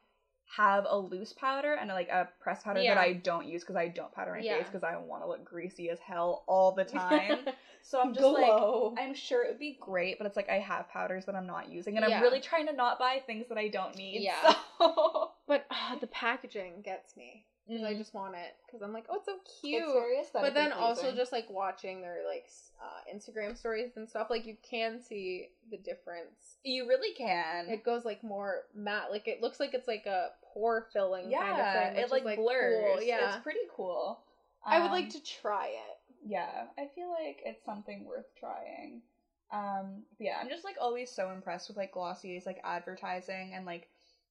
have a loose powder and like a press powder Yeah. that I don't use because I don't powder my Yeah. face because I want to look greasy as hell all the <laughs> time. so I'm just like I'm sure it would be great, but it's like I have powders that I'm not using, and Yeah. I'm really trying to not buy things that I don't need. Yeah. so- <laughs> but uh, the packaging gets me. 'Cause I Mhm. just want it because I'm like, oh, it's so cute. It's but then also just like watching their like uh, Instagram stories and stuff, like you can see the difference. you really can. It goes like more matte, like it looks like it's like a pore filling yeah, kind of thing. it like, like blurs. Cool. Yeah, it's pretty cool. I would like Um, to try it. Yeah, I feel like it's something worth trying. Um, yeah, I'm just like always so impressed with like Glossier's like advertising and like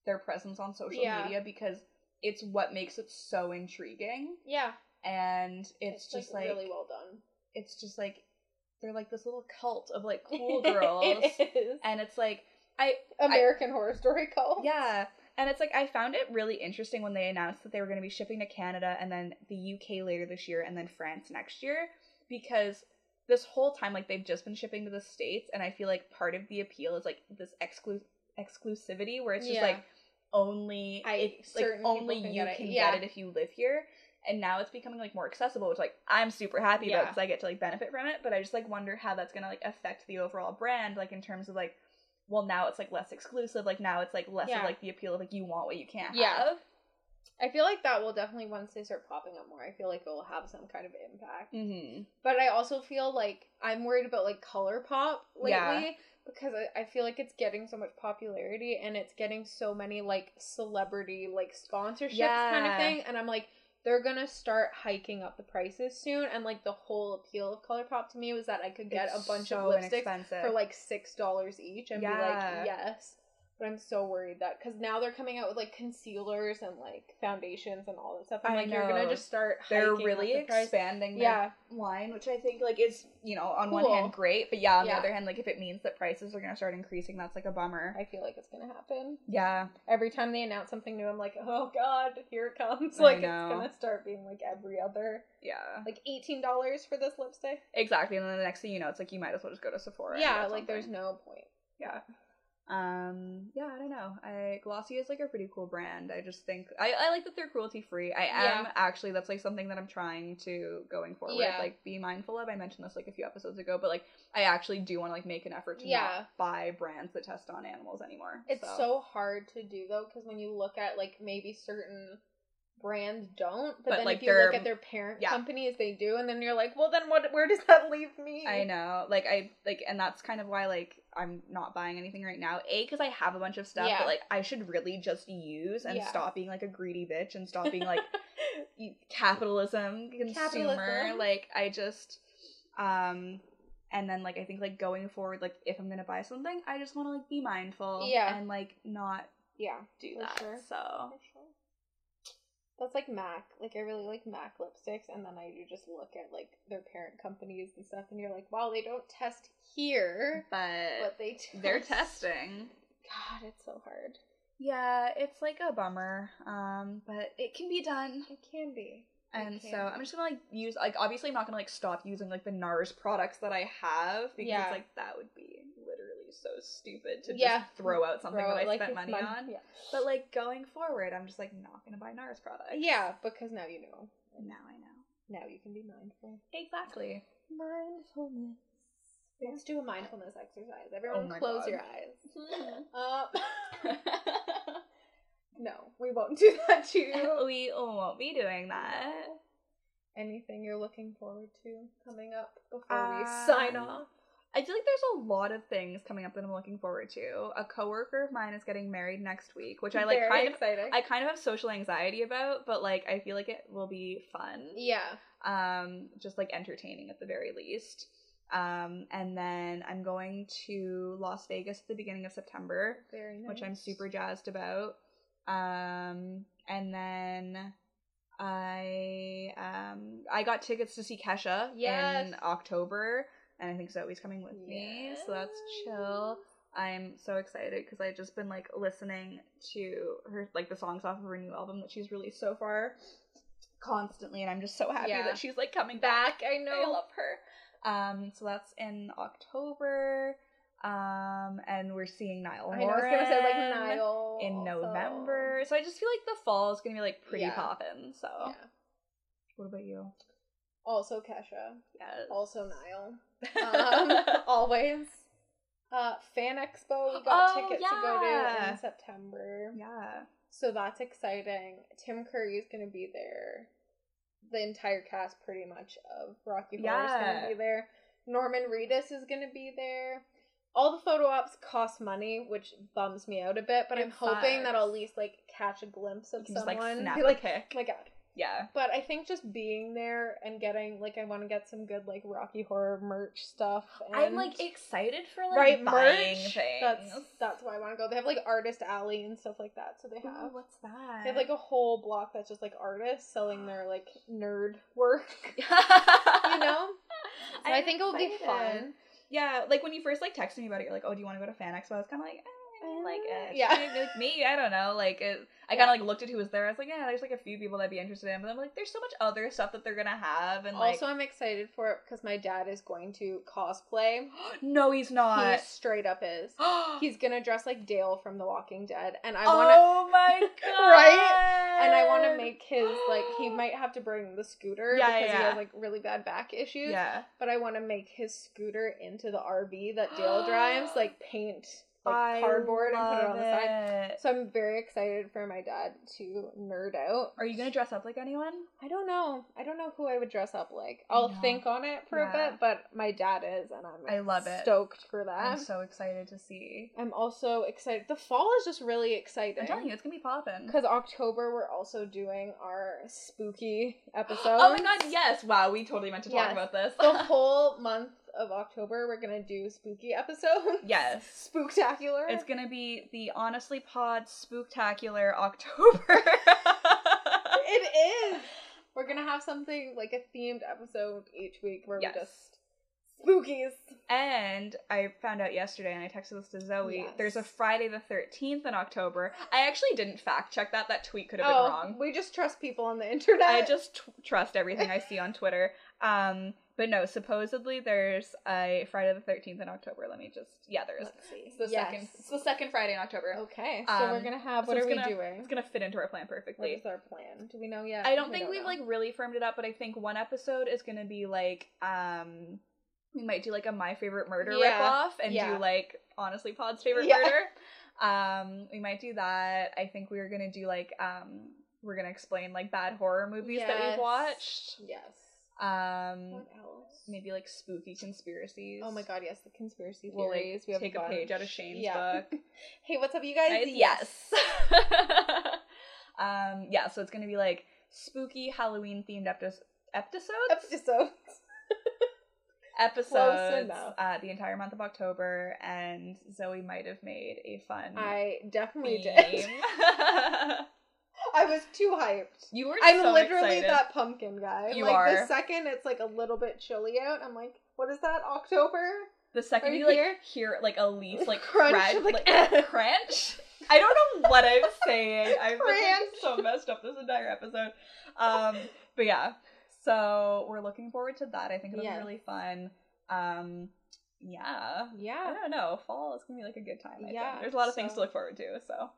their presence on social Yeah. media because it's what makes it so intriguing Yeah, and it's, just like, really well done. it's just like they're like this little cult of like cool <laughs> girls it is and it's like I American Horror Story cult. yeah, and it's like I found it really interesting when they announced that they were going to be shipping to Canada and then the UK later this year and then France next year because this whole time like they've just been shipping to the states and I feel like part of the appeal is like this exclu- exclusivity where it's just Yeah. like only I- it's like only can you get can Yeah. get it if you live here and now it's becoming like more accessible which like i'm super happy about because i get to like benefit from it but i just like wonder how that's gonna like affect the overall brand like in terms of like well now it's like less exclusive like now it's like less Yeah. of like the appeal of like you want what you can't Yeah. have I feel like that will definitely once they start popping up more. I feel like it will have some kind of impact. mm-hmm. But I also feel like I'm worried about like color pop lately Yeah. because I, I feel like it's getting so much popularity and it's getting so many like celebrity like sponsorships kind of thing. And I'm like, they're gonna start hiking up the prices soon. And like the whole appeal of color pop to me was that I could get a bunch of lipsticks for like six dollars each and be like, yes. But I'm so worried that because now they're coming out with like concealers and like foundations and all that stuff. I'm I like, you're gonna just start. they're really the expanding their Yeah, line which i think like is you know on one hand great but yeah on Yeah. the other hand like if it means that prices are gonna start increasing that's like a bummer I feel like it's gonna happen. yeah Every time they announce something new, I'm like, oh god, here it comes. <laughs> Like it's gonna start being like every other, yeah like eighteen dollars for this lipstick. exactly and then the next thing you know it's like you might as well just go to sephora yeah, like there's no point. yeah um yeah i don't know i glossy is like a pretty cool brand i just think i, I like that they're cruelty free i am Yeah. actually that's like something that i'm trying to going forward Yeah. like be mindful of i mentioned this like a few episodes ago but like i actually do want to like make an effort to Yeah. not buy brands that test on animals anymore It's so, hard to do though, because when you look at like maybe certain brands don't, but, But, then like, if you look at their parent yeah. companies, they do, and then you're like, well, then what? Where does <laughs> that leave me? I know, like I like, and that's kind of why like I'm not buying anything right now. A, because I have a bunch of stuff Yeah. that like I should really just use and Yeah. stop being like a greedy bitch and stop being like <laughs> capitalism consumer. Capitalism. Like I just, um, and then like I think like going forward, like if I'm gonna buy something, I just want to like be mindful, Yeah. and like not yeah, do that. sure. So. That's like MAC. Like I really like MAC lipsticks, and then I do just look at like their parent companies and stuff, and you're like, wow, they don't test here, but but they <laughs> test. they're testing. God, it's so hard. Yeah, it's like a bummer, um, but it can be done. It can be. And so. I'm just gonna like use like obviously I'm not gonna like stop using like the NARS products that I have because Yeah. like that would be so stupid to Yeah. just throw out something Throw that I like spent it's money on. Yeah. But like going forward, I'm just like not gonna buy NARS products. yeah, because now you know. And now I know. Now you can be mindful. Exactly. Mindfulness. Let's do a mindfulness exercise. Oh Everyone, my close God. your eyes. Uh, <laughs> <laughs> no, we won't do that to you. <laughs> we won't be doing that. Anything you're looking forward to coming up before we Um, sign off? I feel like there's a lot of things coming up that I'm looking forward to. A coworker of mine is getting married next week, which I like Very kind of exciting. I kind of have social anxiety about, but like I feel like it will be fun. yeah. Um just like entertaining at the very least. Um and then I'm going to Las Vegas at the beginning of September, Very nice. which I'm super jazzed about. Um and then I um I got tickets to see Kesha Yes. in October and I think Zoe's coming with me, so that's chill. I'm so excited because I've just been like listening to her like the songs off of her new album that she's released so far constantly, and I'm just so happy Yeah. that she's like coming back. Back, I know. I love her. Um, so that's in October. Um, and we're seeing Niall I know, I was gonna say like Horan Niall in. November. So I just feel like the fall is gonna be like pretty Yeah. poppin'. So Yeah. what about you? Also Kesha. Yes. Also Niall. Um, <laughs> always. Uh, Fan Expo we got Oh, tickets to go to in September. yeah. So that's exciting. Tim Curry is going to be there. The entire cast, pretty much, of Rocky Horror is going to be there. Norman Reedus is going to be there. All the photo ops cost money, which bums me out a bit. But It I'm hoping that. I'll at least like catch a glimpse of can just someone. like <laughs> snap Be a like, pic. oh my god. Yeah. But I think just being there and getting like I want to get some good like Rocky Horror merch stuff. And I'm like excited for like right buying merch. things. That's that's why I want to go. They have like Artist Alley and stuff like that. So they Ooh, have what's that? they have like a whole block that's just like artists selling their like nerd work. you <laughs> <laughs> You know. So I think it will be fun. Yeah, like when you first like texted me about it, you're like, "Oh, do you want to go to Fan Expo?" I was kind of like, eh, I like, eh, Yeah. I- like me, I don't know. Like, it, I kind of like looked at who was there. I was like, yeah, there's like a few people that'd be interested in, but I'm like, there's so much other stuff that they're gonna have, and like, also, I'm excited for it because my dad is going to cosplay. <gasps> no, he's not. he straight up is. <gasps> he's gonna dress like Dale from The Walking Dead, and I want to. oh my <laughs> god, Right? And I want to make his like he might have to bring the scooter Yeah, because he has like really bad back issues. yeah. But I want to make his scooter into the RV that Dale <gasps> drives, like paint like cardboard and put it on the side. it. So I'm very excited for my dad to nerd out. Are you gonna dress up like anyone? I don't know. I don't know who I would dress up like. I'll know. think on it for Yeah. a bit, but my dad is, and I'm I love it. stoked for that. I'm so excited to see. I'm also excited. The fall is just really exciting. I'm telling you, it's gonna be popping. Because October, we're also doing our spooky episode. <gasps> Oh my god, yes! Wow, we totally meant to talk Yes. about this. The <laughs> whole month of October, we're gonna do spooky episodes. <laughs> yes. Spooktacular. It's gonna be the Honestly Pod Spooktacular October. <laughs> it is. We're gonna have something like a themed episode each week where Yes. we just spookies. and I found out yesterday, and I texted this to Zoe. Yes. There's a Friday the 13th in October. I actually didn't fact check that. That tweet could have Oh, been wrong. we just trust people on the internet. I just t- trust everything I see on Twitter. Um, but no, supposedly there's a Friday the 13th in October. Let me just yeah, there is. Let's see. It's the Yes. second. It's the second Friday in October. Okay, so Um, we're gonna have. What it's are we gonna- doing? It's gonna fit into our plan perfectly. is our plan? Do we know yet? I don't We think we've know. like really firmed it up, but I think one episode is gonna be like um we might do like a my favorite murder Yeah. rip off and Yeah. do like honestly Pod's favorite Yeah. murder. Um we might do that. I think we are gonna do like um we're gonna explain like bad horror movies that we've watched. Yes. Um What else? maybe like spooky conspiracies. Oh my god, yes, the conspiracy We'll like theories. we have take a page out of. Shane's Yeah. book. <laughs> hey, what's up, you guys? Yes. <laughs> um yeah, so it's gonna be like spooky Halloween themed episodes episodes Episode. <laughs> episodes uh, the entire month of October, and Zoe might have made a fun I definitely did. I was too hyped. you were. I'm so literally excited. that pumpkin guy. You like are. the second it's like a little bit chilly out, I'm like, what is that? October? The second Are you like here? hear like a leaf <laughs> like Crunch, crunch, like, like, <laughs> crunch. I don't know what I'm saying. <laughs> I'm like, so messed up this entire episode. Um, but yeah, so we're looking forward to that. I think it'll Yes. be really fun. Um, yeah. Yeah. I don't know. Fall is gonna be like a good time. I Yeah, think. There's a lot of things to look forward to. So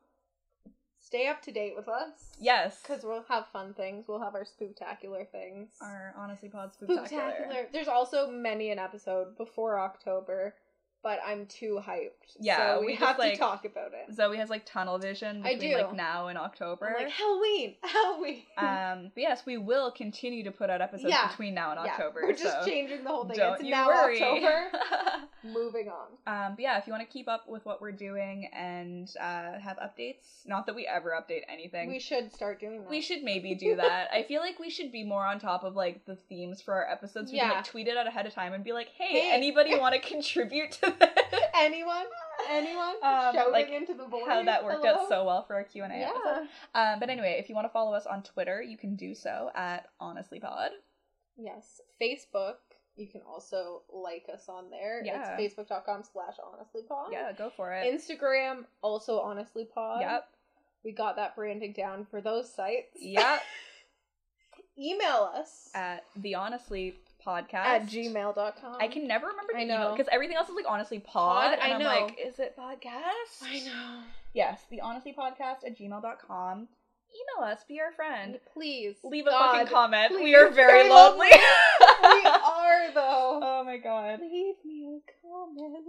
Stay up to date with us. yes, Because we'll have fun things. We'll have our spooktacular things. our honestly pod spectacular. spooktacular. There's also many an episode before October, but I'm too hyped. Yeah, so we we, just, have like- to talk about it. Zoe has like tunnel vision I between do. like now and October. I'm like Halloween, <laughs> Halloween. um, but yes, we will continue to put out episodes Yeah, between now and Yeah, October. We're just changing the whole thing. don't it's you now worry. October. <laughs> Moving on. Um, but yeah, if you want to keep up with what we're doing and uh, have updates, not that we ever update anything, We should start doing that. we should maybe do <laughs> that. I feel like we should be more on top of like the themes for our episodes. We can like tweet it out ahead of time and be like, "Hey, Hey. anybody want to contribute to this?" <laughs> Anyone? Anyone? Um, Shouting like, into the void. How that worked Hello? out so well for our Q and A Yeah. episode. Um, but anyway, if you want to follow us on Twitter, you can do so at honestlypod. Yes. Facebook. You can also like us on there. Yeah. It's facebook.com slash honestlypod. Yeah, go for it. Instagram, also honestlypod. Yep. We got that branding down for those sites. Yep. <laughs> Email us at the honestly podcast at gmail.com. I can never remember the I email because everything else is like honestly pod, Pod, and I I'm know. like, is it podcast? I know. Yes, the honestly podcast at gmail.com. Email us, be our friend. Please. Leave a fucking comment. We are very Very lonely. <laughs> we are <laughs> though. Oh my god. Leave me a comment.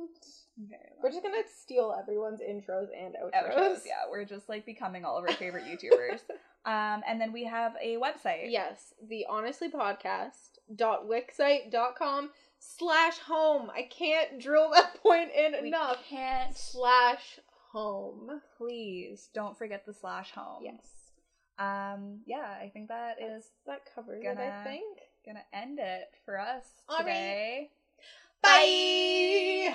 We're just gonna steal everyone's intros and outros. outros. Yeah, we're just like becoming all of our favorite YouTubers. <laughs> um, and then we have a website. Yes, the honestly podcast dot wixsite dot com slash home. I can't drill that point in we enough. can't. Slash home. Please don't forget the slash home. Yes. Um. Yeah, I think that is That covers it, Gonna- I think. gonna end it for us All right. today. Bye.